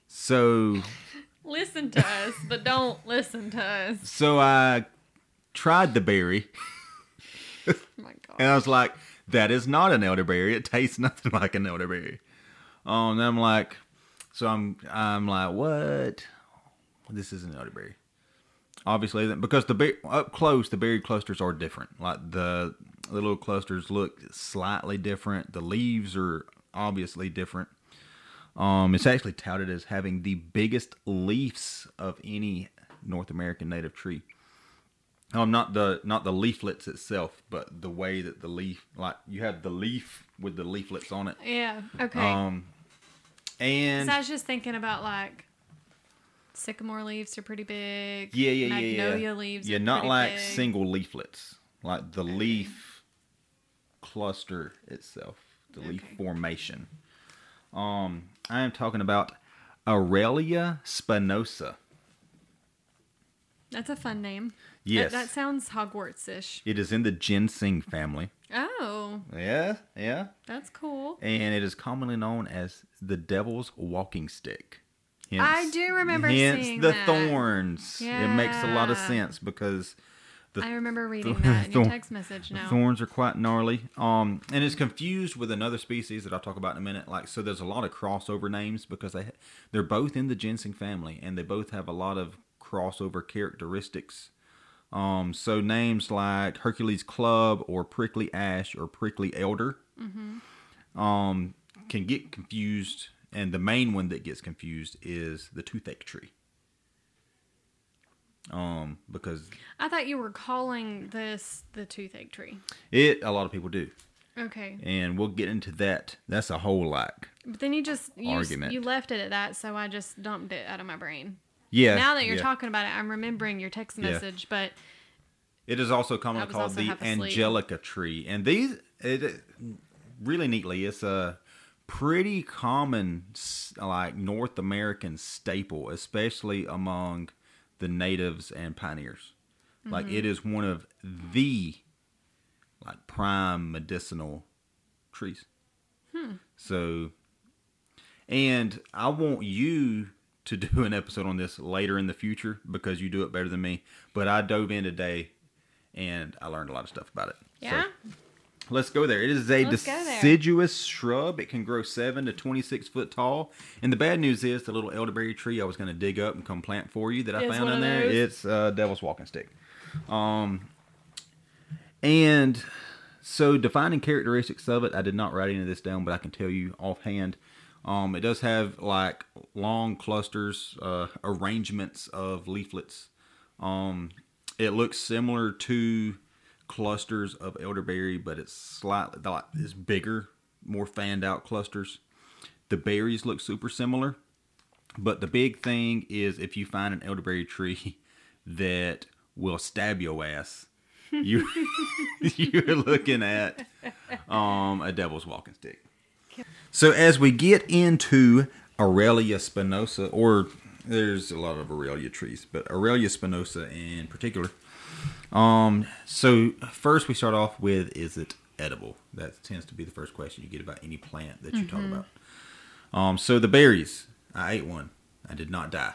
So, Listen to us, but don't listen to us. so I tried the berry. Oh my god. And I was like, that is not an elderberry. It tastes nothing like an elderberry. Um, and I'm like, so I'm, I'm like, what? This is an elderberry. Obviously, because the be- up close, the berry clusters are different. Like the, the little clusters look slightly different. The leaves are obviously different. Um, it's actually touted as having the biggest leaves of any North American native tree. Um, not the not the leaflets itself, but the way that the leaf, like you have the leaf with the leaflets on it. Yeah. Okay. Um, and 'Cause I was just thinking about like sycamore leaves are pretty big. yeah, yeah, yeah, Magnolia yeah. leaves. Yeah, are not like big. single leaflets, like the leaf cluster itself, the leaf formation. Um, I am talking about Aralia spinosa. That's a fun name. Yes, That, that sounds Hogwarts-ish. it is in the ginseng family. Oh, Yeah, yeah. that's cool. and it is commonly known as the devil's walking stick. Hence, I do remember hence seeing the that. thorns. It makes a lot of sense because the I remember reading th- that in your text message now. thorns are quite gnarly. Um, and it's confused with another species that I'll talk about in a minute. Like, so there's a lot of crossover names because they they're both in the ginseng family and they both have a lot of crossover characteristics. Um, so names like Hercules Club or Prickly Ash or Prickly Elder um, can get confused, and the main one that gets confused is the toothache tree. Um, because I thought you were calling this the toothache tree. it a lot of people do, Okay, and we'll get into that. That's a whole like but then you just you, Argument. you left it at that, so I just dumped it out of my brain. yeah. now that you're yeah. talking about it, I'm remembering your text Yeah. message, but It is also commonly called also the angelica tree, and these it really neatly. It's a pretty common like North American staple, especially among the natives and pioneers. Like Mm-hmm. it is one of the like prime medicinal trees. Hmm. So, and I want you to do an episode on this later in the future because you do it better than me. But I dove in today and I learned a lot of stuff about it. So, yeah, let's go there. It is a Let's deciduous shrub. It can grow seven to twenty-six foot tall. And the bad news is the little elderberry tree I was going to dig up and come plant for you that I Is found in there. those? It's uh, devil's walking stick. Um, and so defining characteristics of it, I did not write any of this down, but I can tell you offhand. Um, it does have like long clusters, uh, arrangements of leaflets. Um, it looks similar to clusters of elderberry, but it's slightly it's bigger, more fanned out clusters. The berries look super similar, but the big thing is if you find an elderberry tree that will stab your ass, you you're looking at um, a devil's walking stick. So as we get into Aralia spinosa, or there's a lot of Aralia trees, but Aralia spinosa in particular. Um, so first we start off with is it edible? That tends to be the first question you get about any plant that you talk about. Um, so the berries, I ate one. I did not die.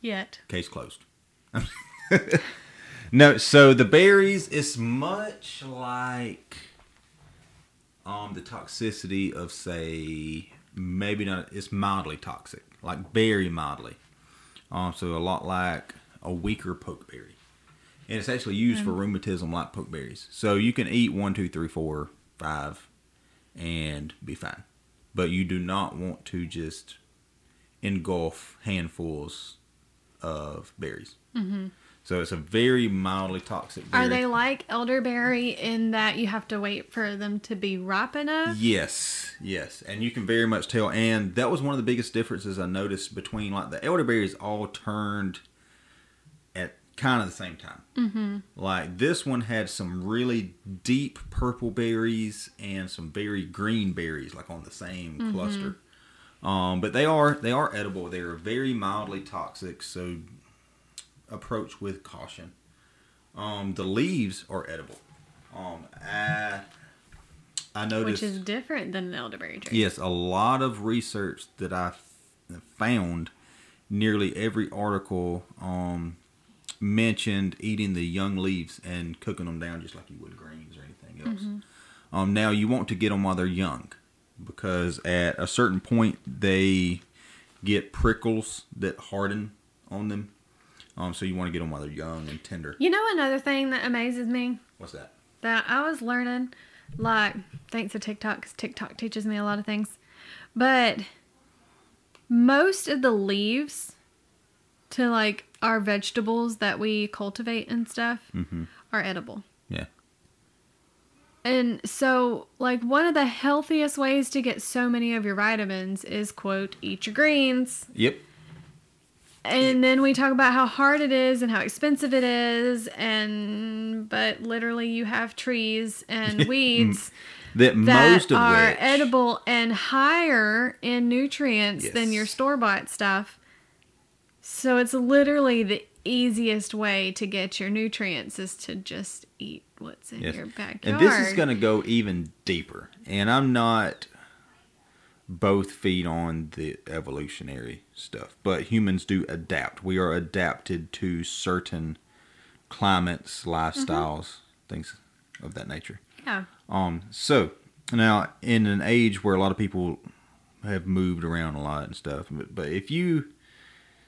Yet. Case closed. no, so the berries is much like um the toxicity of say maybe not it's mildly toxic, like very mildly. Um, so a lot like a weaker pokeberry, and it's actually used for rheumatism like pokeberries. So you can eat one, two, three, four, five, and be fine, but you do not want to just engulf handfuls of berries. Mm-hmm. So it's a very mildly toxic berry. Are they like elderberry in that you have to wait for them to be ripe enough? Yes, yes, and you can very much tell. And that was one of the biggest differences I noticed between like the elderberries all turned kind of the same time. Mm-hmm. Like this one had some really deep purple berries and some very green berries, like on the same Mm-hmm. cluster. Um, but they are they are edible. They are very mildly toxic, so approach with caution. Um, the leaves are edible. Um, I, I noticed. Which is different than an elderberry tree. Yes, a lot of research that I f- found, nearly every article um, mentioned eating the young leaves and cooking them down just like you would greens or anything else. Um, now you want to get them while they're young, because at a certain point they get prickles that harden on them. Um, so you want to get them while they're young and tender. You know another thing that amazes me What's that? that I was learning, like thanks to TikTok, because TikTok teaches me a lot of things, but most of the leaves to like our vegetables that we cultivate and stuff Mm-hmm. are edible. Yeah. And so, like, one of the healthiest ways to get so many of your vitamins is, quote, eat your greens. Yep. And then we talk about how hard it is and how expensive it is. And, but literally, you have trees and weeds That, that most of are which, edible and higher in nutrients than your store bought stuff. So, it's literally the easiest way to get your nutrients is to just eat what's in Yes. your backyard. And this is going to go even deeper. And I'm not both feet on the evolutionary stuff, but humans do adapt. We are adapted to certain climates, lifestyles, things of that nature. Yeah. Um, so now in an age where a lot of people have moved around a lot and stuff, but, but if you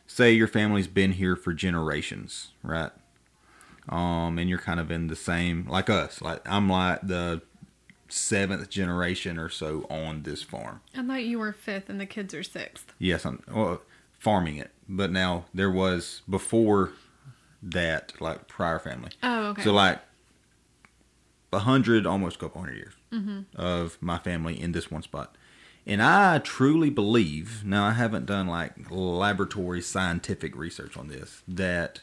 say your family's been here for generations, right? Um, and you're kind of in the same like us, like I'm like the seventh generation or so on this farm. I thought you were fifth and the kids are sixth. Yes, I'm well, farming it, but now there was before that like prior family. Oh, okay. So like a hundred, almost a couple hundred years of my family in this one spot. And I truly believe, now I haven't done like laboratory scientific research on this, that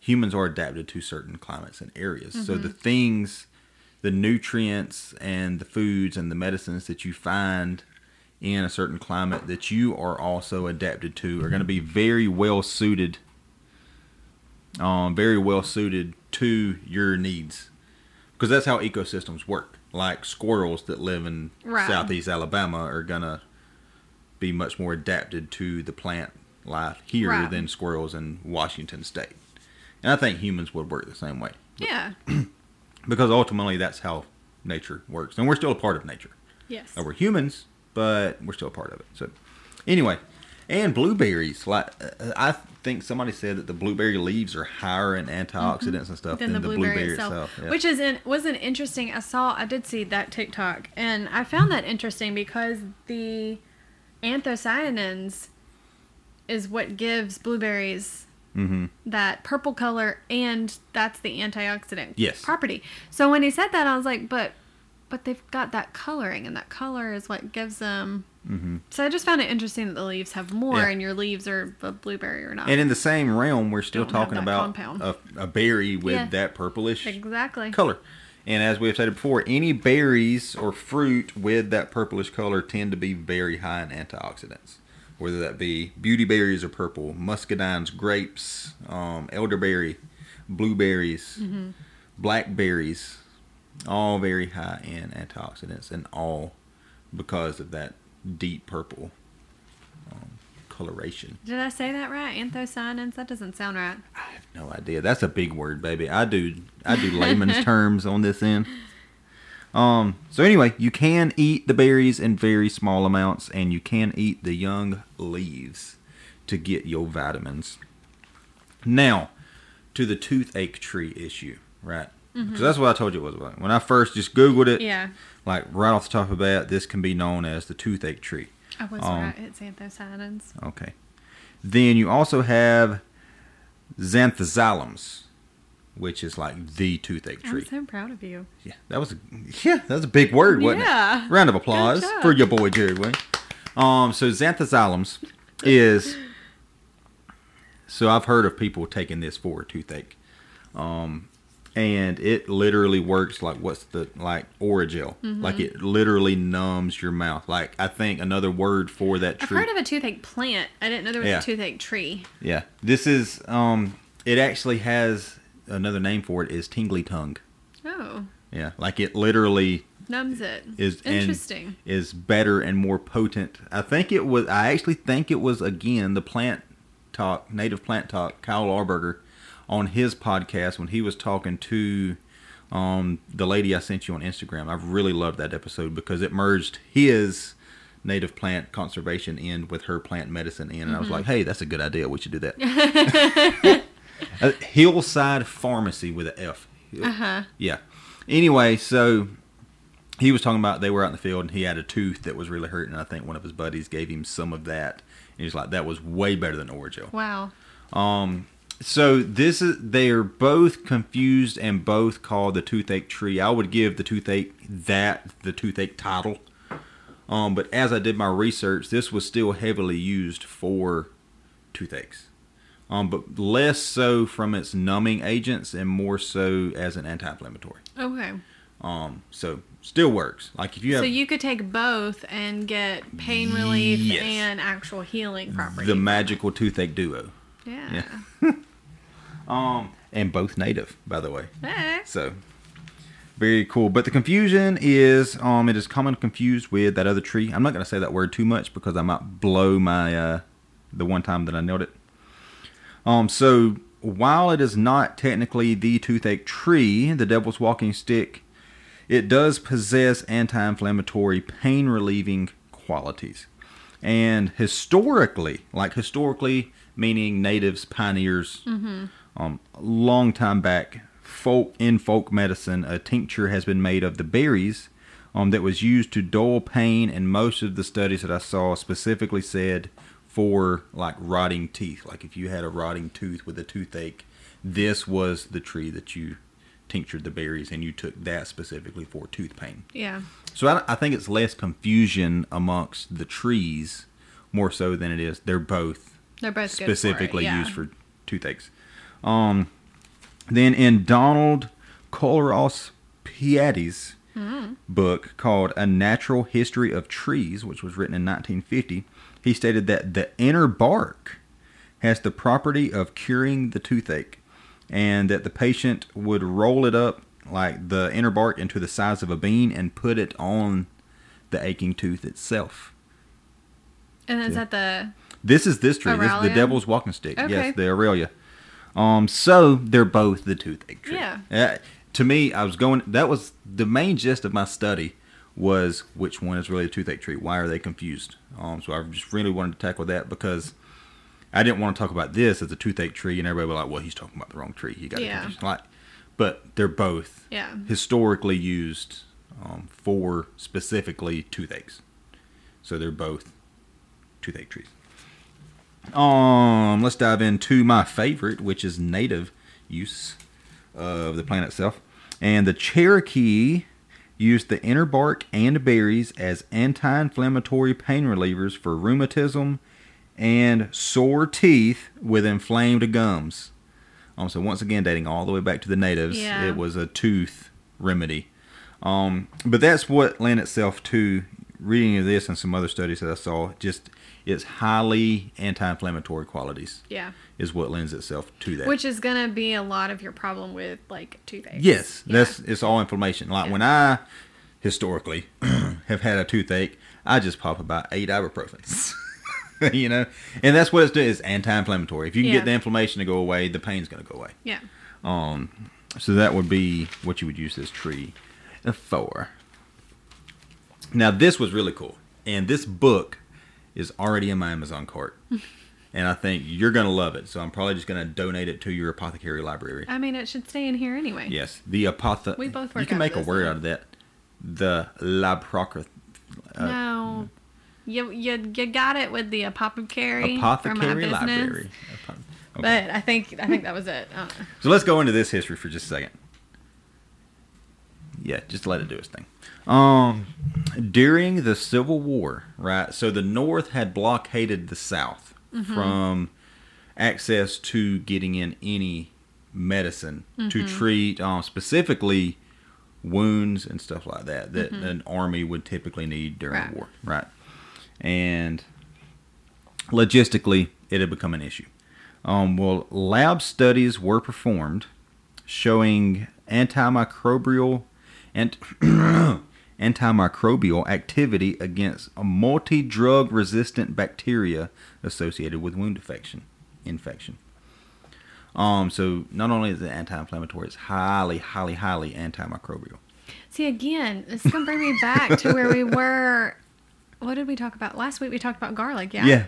humans are adapted to certain climates and areas. So the things, the nutrients and the foods and the medicines that you find in a certain climate that you are also adapted to are going to be very well suited um, very well suited to your needs. Because that's how ecosystems work like squirrels that live in Right. southeast alabama are gonna be much more adapted to the plant life here Right. than squirrels in washington state and i think humans would work the same way Yeah. because ultimately that's how nature works and we're still a part of nature Yes. now, we're humans, but we're still a part of it. So, anyway, and blueberries. Like uh, I think somebody said that the blueberry leaves are higher in antioxidants and stuff Than than, the the blueberry, blueberry, itself, itself. yeah. which is in, was an interesting. I saw, I did see that TikTok, and I found that interesting because the anthocyanins is what gives blueberries hmm that purple color, and that's the antioxidant Yes. property. So when he said that, I was like, but but they've got that coloring, and that color is what gives them. Hmm So I just found it interesting that the leaves have more, Yeah. and your leaves are a blueberry or not. And in the same realm, we're still talking about a, a berry with Yeah. that purplish exactly. color. And as we have stated before, any berries or fruit with that purplish color tend to be very high in antioxidants. Whether that be beauty berries or purple, muscadines, grapes, um, elderberry, blueberries, blackberries, all very high in antioxidants, and all because of that deep purple um, coloration. Did I say that right? Anthocyanins? That doesn't sound right. I have no idea. That's a big word, baby. I do I do layman's terms on this end. Um. So anyway, you can eat the berries in very small amounts, and you can eat the young leaves to get your vitamins. Now, to the toothache tree issue, right? Because that's what I told you it was about. When I first just Googled it, Yeah. like right off the top of the bat, this can be known as the toothache tree. I was Um, right. It's anthocyanins. Okay. Then you also have Zanthoxylums, which is like the toothache tree. I'm so proud of you. Yeah, that was a yeah, that was a big word, wasn't Yeah. it? Round of applause for your boy Jared Wayne. Um, so Zanthoxylums is so I've heard of people taking this for a toothache, um, and it literally works like what's the like Orajel, Mm-hmm. like it literally numbs your mouth. Like I think another word for that I've tree. heard of a toothache plant. I didn't know there was Yeah. a toothache tree. Yeah, this is um, it actually has another name for it is tingly tongue. Oh, Yeah, like it literally numbs it. is Interesting. is better and more potent. I think it was. I actually think it was again the plant talk, native plant talk. Kyle Arberger on his podcast when he was talking to um, the lady I sent you on Instagram. I really loved that episode because it merged his native plant conservation in with her plant medicine in, and I was like, hey, that's a good idea. We should do that. Uh, Hillside Farmacy with an F. Uh huh. Yeah. Anyway, so he was talking about they were out in the field and he had a tooth that was really hurting. And I think one of his buddies gave him some of that. And he's like, that was way better than Orajel. Wow. Um, so this is they are both confused and both called the toothache tree. I would give the toothache that the toothache title. Um, but as I did my research, this was still heavily used for toothaches. Um, but less so from its numbing agents and more so as an anti-inflammatory. Okay. Um, so still works. Like if you have So you could take both and get pain relief Yes. and actual healing properties. the magical toothache duo. yeah. Um, and both native, by the way. Eh. So very cool. But the confusion is um it is common confused with that other tree. I'm not gonna say that word too much because I might blow my uh the one time that I nailed it. Um so while it is not technically the toothache tree, the devil's walking stick, it does possess anti-inflammatory pain relieving qualities. And historically, like historically meaning natives, pioneers, um, long time back, folk in folk medicine, a tincture has been made of the berries um, that was used to dull pain, and most of the studies that I saw specifically said for like rotting teeth. Like if you had a rotting tooth with a toothache, this was the tree that you tinctured the berries, and you took that specifically for tooth pain. Yeah. So I, I think it's less confusion amongst the trees more so than it is they're both They're both for it, specifically yeah. used for toothaches. Um, then in Donald Culross Peattie's Hmm. book called A Natural History of Trees, which was written in 1950, he stated that the inner bark has the property of curing the toothache and that the patient would roll it up like the inner bark into the size of a bean and put it on the aching tooth itself. And is that the This is this tree. This is the devil's walking stick. Okay. Yes, the Aralia. Um, so they're both the toothache tree. Yeah. Uh, to me, I was going. That was the main gist of my study was which one is really a toothache tree. Why are they confused? Um, so I just really wanted to tackle that because I didn't want to talk about this as a toothache tree, and everybody was like, "Well, he's talking about the wrong tree. You got Yeah. confused." Like, but they're both yeah. historically used um, for specifically toothaches. So they're both toothache trees. Um, let's dive into my favorite, which is native use of the plant itself. And the Cherokee used the inner bark and berries as anti-inflammatory pain relievers for rheumatism and sore teeth with inflamed gums. Um, so once again, dating all the way back to the natives, Yeah. it was a tooth remedy. Um, but that's what lent itself to reading of this and some other studies that I saw. Just its highly anti-inflammatory qualities Yeah. is what lends itself to that. Which is gonna be a lot of your problem with like toothache. yes, Yeah. that's it's all inflammation. Like Yeah. when I historically have had a toothache, I just pop about eight ibuprofen. you know, and that's what it's doing. It's anti-inflammatory. If you can Yeah. get the inflammation to go away, the pain's going to go away. Yeah. Um, so that would be what you would use this tree for. Now this was really cool, and this book is already in my Amazon cart, and I think you're gonna love it. So I'm probably just gonna donate it to your apothecary library. I mean, it should stay in here anyway. Yes, the apothe. We both You can make a word one. out of that. The laprocoth. Uh, no. You, you you got it with the apothecary, Apothecary library. Okay. But I think I think that was it. Uh, So let's go into this history for just a second. Yeah, just let it do its thing. Um, during the Civil War, right? So the North had blockaded the South from access to getting in any medicine to treat um, specifically wounds and stuff like that that an army would typically need during Right. a war, right? And logistically, it had become an issue. Um, well, lab studies were performed showing antimicrobial and antimicrobial activity against a multi-drug resistant bacteria associated with wound infection. Infection. Um, so not only is it anti-inflammatory, it's highly, highly, highly antimicrobial. see again, this is gonna bring me back to where we were. What did we talk about last week? We talked about garlic. Yeah. yeah.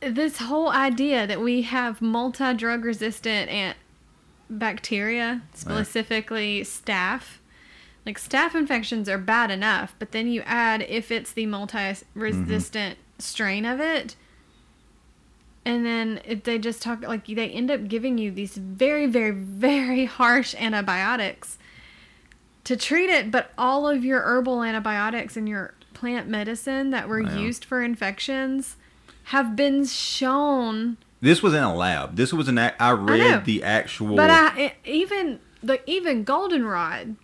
This whole idea that we have multi-drug resistant and bacteria, specifically staph. Like staph infections are bad enough, but then you add if it's the multi-resistant mm-hmm. strain of it, and then if they just talk like they end up giving you these very, very, very harsh antibiotics to treat it, but all of your herbal antibiotics and your plant medicine that were Wow. used for infections have been shown This was in a lab. This was an. I know. read the actual. But I, even the even goldenrod,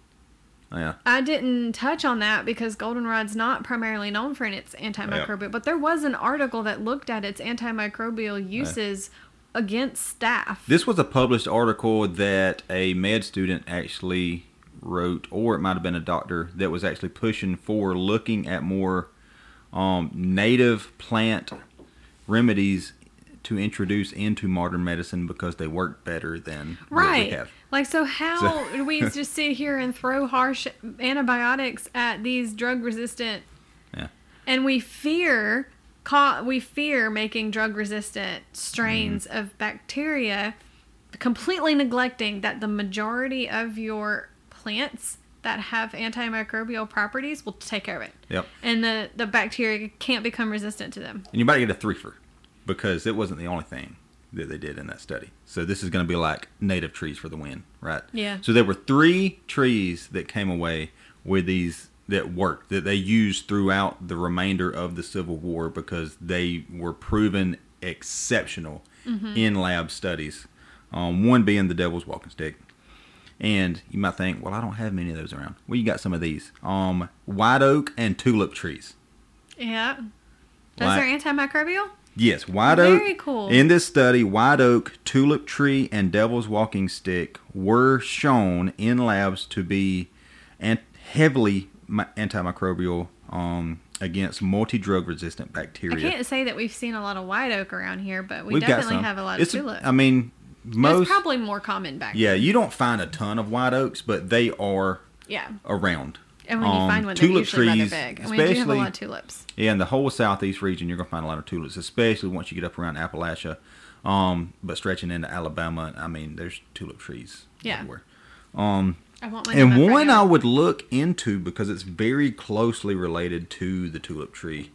yeah. I didn't touch on that because goldenrod's not primarily known for its antimicrobial. But there was an article that looked at its antimicrobial uses against staph. This was a published article that a med student actually wrote, or it might have been a doctor that was actually pushing for looking at more um, native plant remedies to introduce into modern medicine because they work better than Right. have. Like, so how So- do we just sit here and throw harsh antibiotics at these drug resistant? Yeah. And we fear, ca- we fear making drug resistant strains Mm-hmm. of bacteria, completely neglecting that the majority of your plants that have antimicrobial properties will take care of it. Yep. And the, the bacteria can't become resistant to them. And you might get a threefer because it wasn't the only thing that they did in that study. So this is going to be like native trees for the win, right? Yeah. So there were three trees that came away with these that worked that they used throughout the remainder of the Civil War because they were proven exceptional in lab studies. Um, one being the Devil's Walking Stick. And you might think, well, I don't have many of those around. Well, you got some of these. Um, white oak and tulip trees. Yeah. Those Like- are antimicrobial? Yes, white oak. Very cool. In this study, white oak, tulip tree, and devil's walking stick were shown in labs to be an- heavily antimicrobial um, against multi-drug resistant bacteria. I can't say that we've seen a lot of white oak around here, but we We've definitely have a lot It's of tulip. I mean, most. it's probably more common back yeah, you don't find a ton of white oaks, but they are Yeah. around. And when you find one, they're tulip usually rather trees, big. And we do have a especially- lot of tulips. Yeah, in the whole southeast region, you're gonna find a lot of tulips, especially once you get up around Appalachia. Um, but stretching into Alabama, I mean, there's tulip trees Yeah. everywhere. Um, I want one. and one I would look into because it's very closely related to the tulip tree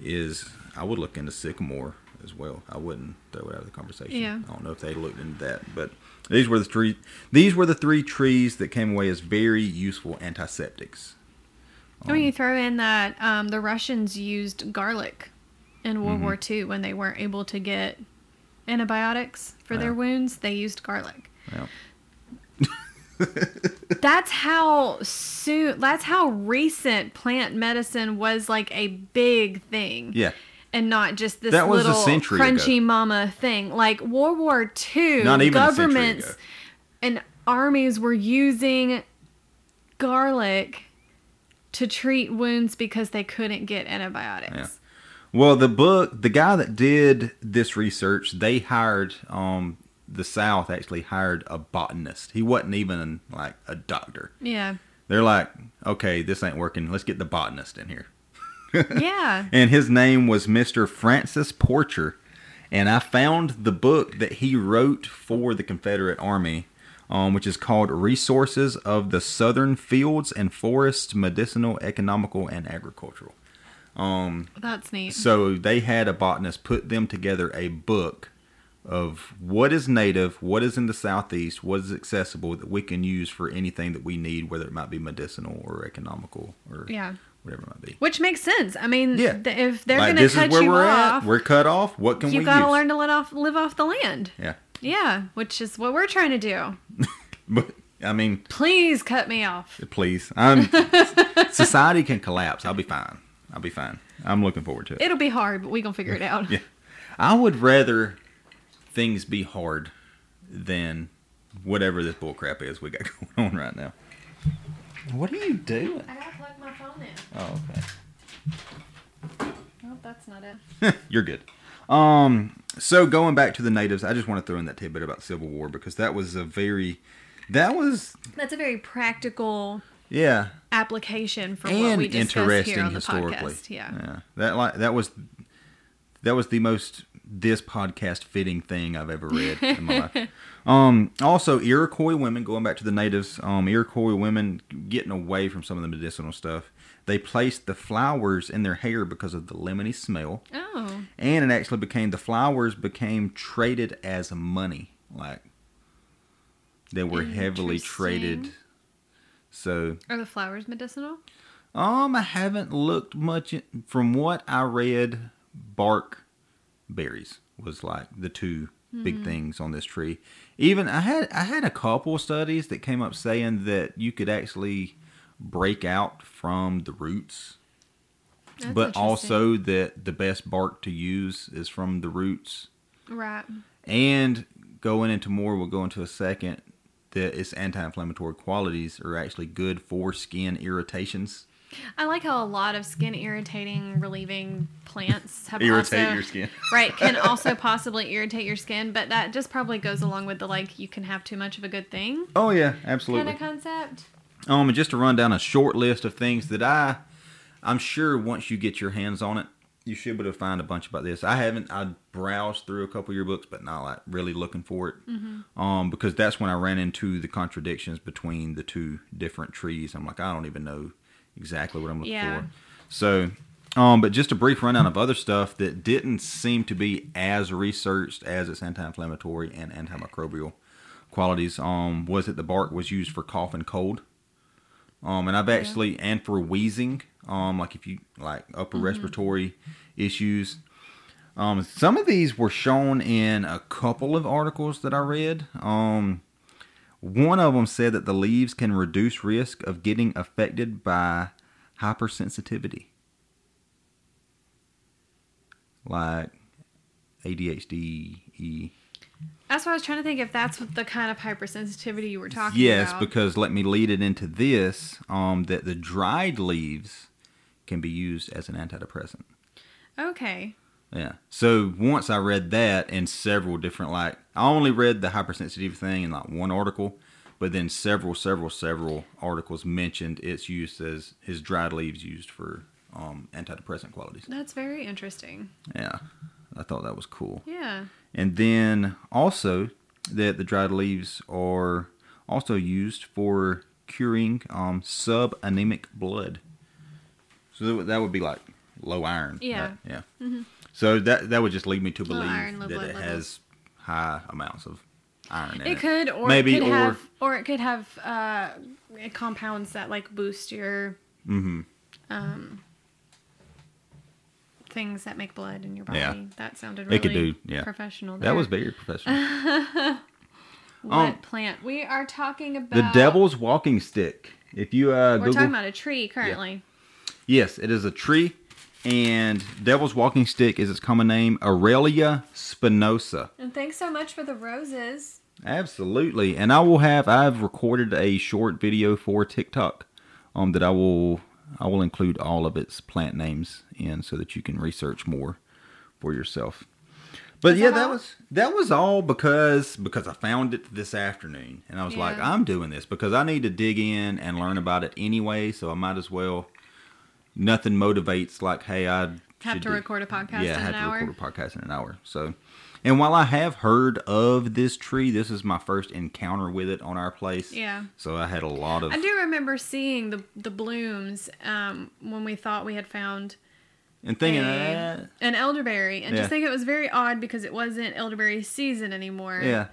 is I would look into sycamore as well. I wouldn't throw it out of the conversation. Yeah. I don't know if they looked into that, but these were the three. These were the three trees that came away as very useful antiseptics. when you throw in that um, the Russians used garlic in World Mm-hmm. War II when they weren't able to get antibiotics for their wounds, they used garlic. Yeah. That's how soon. That's how recent plant medicine was like a big thing. Yeah. And not just this That was a little century crunchy ago. mama thing. Like World War II, Not even governments and armies were using garlic to treat wounds because they couldn't get antibiotics. Yeah. Well, the book, the guy that did this research, they hired um the South actually hired a botanist. He wasn't even like a doctor. Yeah. They're like, okay, this ain't working. Let's get the botanist in here. Yeah. and his name was Mr. Francis Porcher. And I found the book that he wrote for the Confederate Army, um, which is called Resources of the Southern Fields and Forests, Medicinal, Economical, and Agricultural. Um, That's neat. so they had a botanist put them together a book of what is native, what is in the southeast, what is accessible that we can use for anything that we need, whether it might be medicinal or economical or Yeah. Whatever it might be. Which makes sense. I mean, Yeah. th- if they're Like, going to this cut is where you we're off, at. We're cut off. What can you we You got to learn to let off, live off the land. Yeah, Yeah, which is what we're trying to do. but I mean, Please cut me off. please, I'm, society can collapse. I'll be fine. I'll be fine. I'm looking forward to it. It'll be hard, but we gonna figure it out. Yeah. I would rather things be hard than whatever this bullcrap is we got going on right now. What are you doing? I gotta plug my phone in. Oh, okay. Oh, that's not it. You're good. Um, so going back to the natives, I just want to throw in that tidbit about Civil War because that was a very, that was That's a very practical yeah, application for what and we discuss interesting here on the historically. podcast. Yeah. yeah. That like that was that was the most this podcast fitting thing I've ever read in my life. Um, also Iroquois women, going back to the natives, um, Iroquois women getting away from some of the medicinal stuff. They placed the flowers in their hair because of the lemony smell, Oh, and it actually became the flowers became traded as money. Like they were heavily traded. So are the flowers medicinal? um, I haven't looked much. in- From what I read, bark berries was like the two big hmm. things on this tree. Even I had I had a couple studies that came up saying that you could actually break out from the roots, That's but also that the best bark to use is from the roots. right. And going into more, we'll go into a second. That its anti-inflammatory qualities are actually good for skin irritations. I like how a lot of skin irritating relieving plants have Irritate also, your skin. right can also possibly irritate your skin, but that just probably goes along with the like you can have too much of a good thing Oh yeah, absolutely. kind of concept. Um, and just to run down a short list of things that I, I'm sure once you get your hands on it, you should be able to find a bunch about this. I haven't. I browsed through a couple of your books, but not like really looking for it. Um, because that's when I ran into the contradictions between the two different trees. I'm like, I don't even know exactly what I'm looking Yeah. for. So, um, but just a brief rundown of other stuff that didn't seem to be as researched as its anti-inflammatory and antimicrobial qualities. Um, was that the bark was used for cough and cold. Um, and I've actually and for wheezing, um, like if you like upper respiratory issues. Um, some of these were shown in a couple of articles that I read. Um, one of them said that the leaves can reduce risk of getting affected by hypersensitivity, like ADHD. That's what I was trying to think if that's what the kind of hypersensitivity you were talking Yes, about. Yes, because let me lead it into this: um, that the dried leaves can be used as an antidepressant. okay. Yeah. So once I read that in several different, like I only read the hypersensitive thing in like one article, but then several, several, several articles mentioned its use as his dried leaves used for um, antidepressant qualities. That's very interesting. Yeah, I thought that was cool. Yeah. And then also that the dried leaves are also used for curing um, subanemic blood. So that would- be like low iron. Yeah. right? Yeah. So that that would just lead me to believe iron, that blood it has high amounts of iron in it. It could, or Maybe, it could or- have, or it could have uh, compounds that like boost your Mhm. um, things that make blood in your body. Yeah. That sounded really It could do, yeah. professional. That was there. very professional. What um, plant? We are talking about the devil's walking stick. If you uh, We're Google, talking about a tree currently. yes, it is a tree, and devil's walking stick is its common name, Aralia spinosa. And thanks so much for the roses. Absolutely. And I will have I've recorded a short video for TikTok um that I will I will include all of its plant names in so that you can research more for yourself. But yeah, that that was that was all because because I found it this afternoon and I was like, I'm doing this because I need to dig in and learn about it anyway, so I might as well. Nothing motivates like, hey, I Have to do- record a podcast yeah, I in had an to hour. record a podcast in an hour. So, and while I have heard of this tree, this is my first encounter with it on our place. Yeah. So I had a lot of I do remember seeing the the blooms um, when we thought we had found and thinking a- that. an elderberry, and Yeah. just think it was very odd because it wasn't elderberry season anymore. Yeah,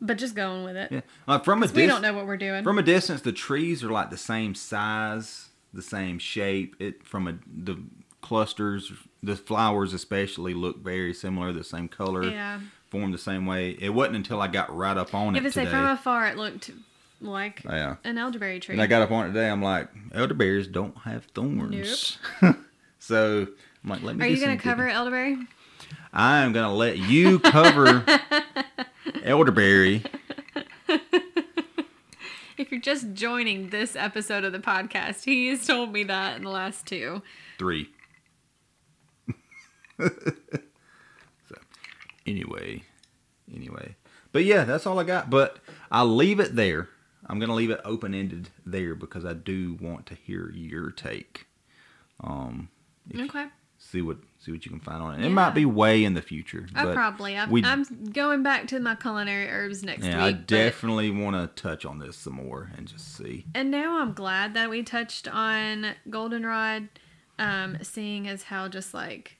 But just going with it. yeah. Like from a We don't know what we're doing. from a distance, the trees are like the same size, the same shape. It from a the clusters, the flowers especially look very similar, the same color, yeah. formed the same way. It wasn't until I got right up on it. If it it's say today. from afar, it looked like yeah. an elderberry tree. And I got up on it today. I'm like, elderberries don't have thorns. so I'm like, let me. Are you going to cover elderberry? I am gonna let you cover elderberry. If you're just joining this episode of the podcast, he has told me that in the last two. Three. so, anyway, anyway, but yeah, that's all I got. But I'll leave it there. I'm gonna leave it open ended there because I do want to hear your take. Um, Okay. See what see what you can find on it. It might be way in the future. I but probably. I'm, we- I'm going back to my culinary herbs next yeah, week. I definitely want to touch on this some more and just see. And now I'm glad that we touched on goldenrod, um, seeing as how just like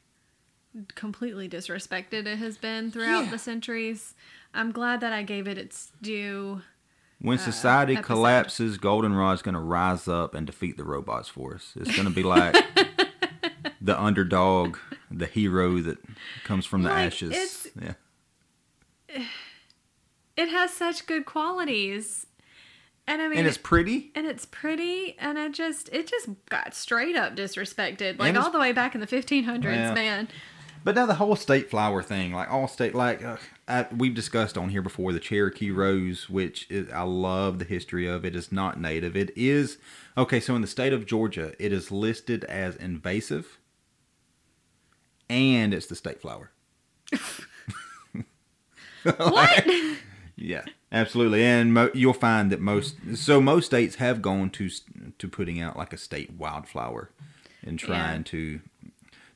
completely disrespected it has been throughout Yeah. the centuries. I'm glad that I gave it its due. When society Uh, collapses, Goldenrod's going to rise up and defeat the robots for us. It's going to be like the underdog, the hero that comes from the Like, ashes. Yeah, It has such good qualities, and I mean, and it's pretty. and it's pretty, and I just it just got straight up disrespected, like all the way back in the 1500s, Yeah. man. But now the whole state flower thing, like all state, like uh, I, we've discussed on here before, the Cherokee rose, which is, I love the history of. It is not native. It is okay. So in the state of Georgia, it is listed as invasive, and it's the state flower. What? Yeah, absolutely, and mo- you'll find that most so most states have gone to to putting out like a state wildflower and trying to.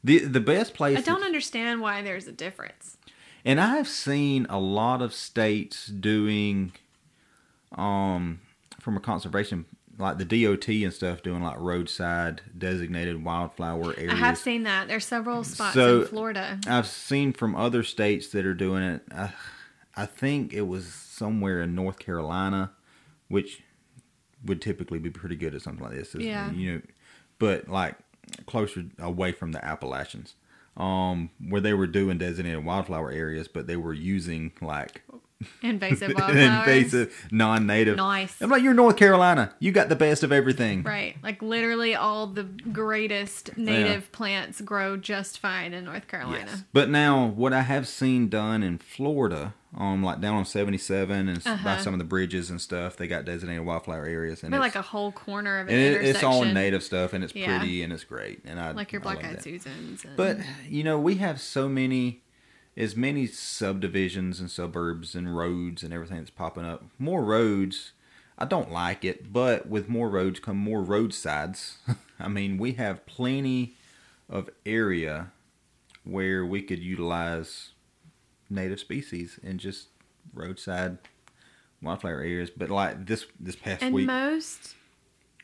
The the best place I don't understand why there's a difference. And I've seen a lot of states doing, um, from a conservation like the DOT and stuff, doing like roadside designated wildflower areas. I have seen that. There's several spots So- in Florida. I've seen from other states that are doing it. Uh, I think it was somewhere in North Carolina, which would typically be pretty good at something like this. is, Yeah. You know, but like closer away from the Appalachians, um, where they were doing designated wildflower areas, but they were using like Invasive wildflowers. invasive, non-native. Nice. I'm like, you're North Carolina. You got the best of everything. Right. Like literally all the greatest native plants grow just fine in North Carolina. Yes. But now, what I have seen done in Florida, um, like down on 77 and by Uh-huh. some of the bridges and stuff, they got designated wildflower areas, and like a whole corner of an it, it's all native stuff, and it's Yeah. pretty and it's great, and I Like your black-eyed. Susans. And, But you know, we have so many, as many subdivisions and suburbs and roads and everything that's popping up. More roads. I don't like it, but with more roads come more roadsides. I mean, we have plenty of area where we could utilize native species and just roadside wildflower areas. But like this this past and week, most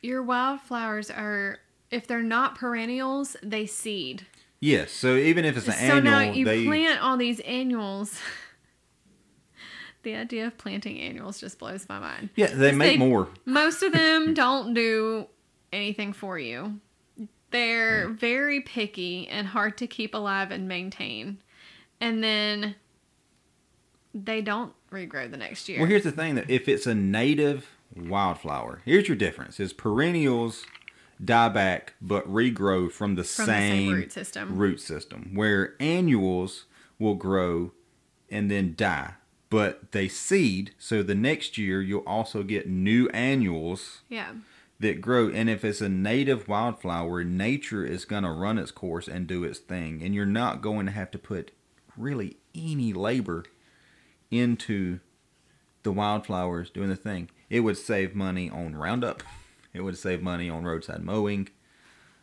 your wildflowers are if they're not perennials, they seed. Yes. So even if it's an so annual, now you they plant all these annuals. the idea of planting annuals just blows my mind. yeah they make they- more. Most of them don't do anything for you. They're very picky and hard to keep alive and maintain. And then they don't regrow the next year. Well, here's the thing: that if it's a native wildflower, here's your difference: is perennials die back but regrow from the, From same, the same root system. root system, where annuals will grow and then die, but they seed. So the next year you'll also get new annuals yeah. that grow. And if it's a native wildflower, nature is going to run its course and do its thing. And you're not going to have to put really any labor into the wildflowers doing the thing. It would save money on Roundup. It would save money on roadside mowing.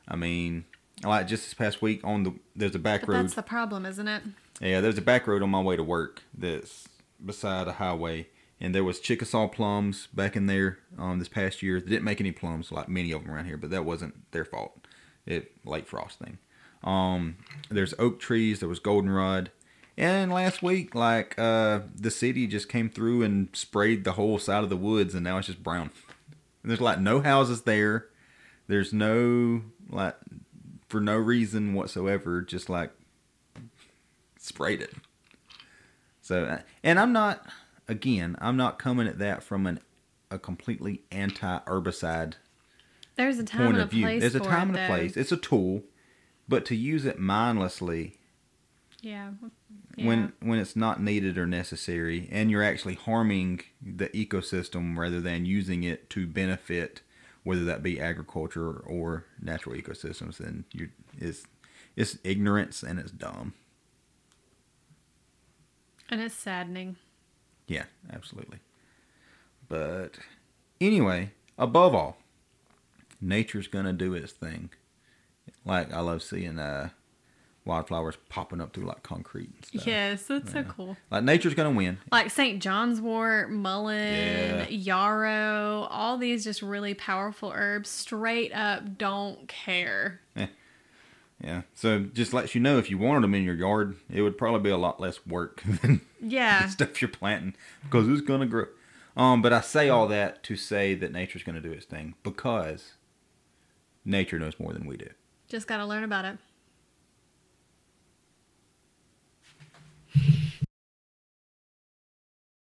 I mean, like just this past week on the there's a back But road. that's the problem, isn't it? Yeah, there's a back road on my way to work that's beside a highway, and there was Chickasaw plums back in there um, this past year. They didn't make any plums like many of them around here, but that wasn't their fault. It late frost thing. Um, there's oak trees. There was goldenrod, and last week, like uh, the city just came through and sprayed the whole side of the woods, and now it's just brown. And there's like no houses there. There's no like for no reason whatsoever, just like sprayed it. So, uh, and I'm not, again, I'm not coming at that from an a completely anti-herbicide There's a time point and a of view. place. There's a time and a though. place. It's a tool, but to use it mindlessly Yeah. yeah. when when it's not needed or necessary, and you're actually harming the ecosystem rather than using it to benefit, whether that be agriculture or natural ecosystems, then you it's it's ignorance and it's dumb. and it's saddening. Yeah, absolutely. But anyway, above all, nature's gonna do its thing. Like I love seeing uh, wildflowers popping up through like concrete and stuff. Yes, that's so Yeah. cool. Like nature's gonna win. Like St. John's wort, mullein, Yeah. yarrow, all these just really powerful herbs straight up don't care. Yeah. So just lets you know if you wanted them in your yard, it would probably be a lot less work than Yeah. stuff you're planting because it's gonna grow. Um, but I say all that to say that nature's gonna do its thing because nature knows more than we do. Just got to learn about it. Thank you.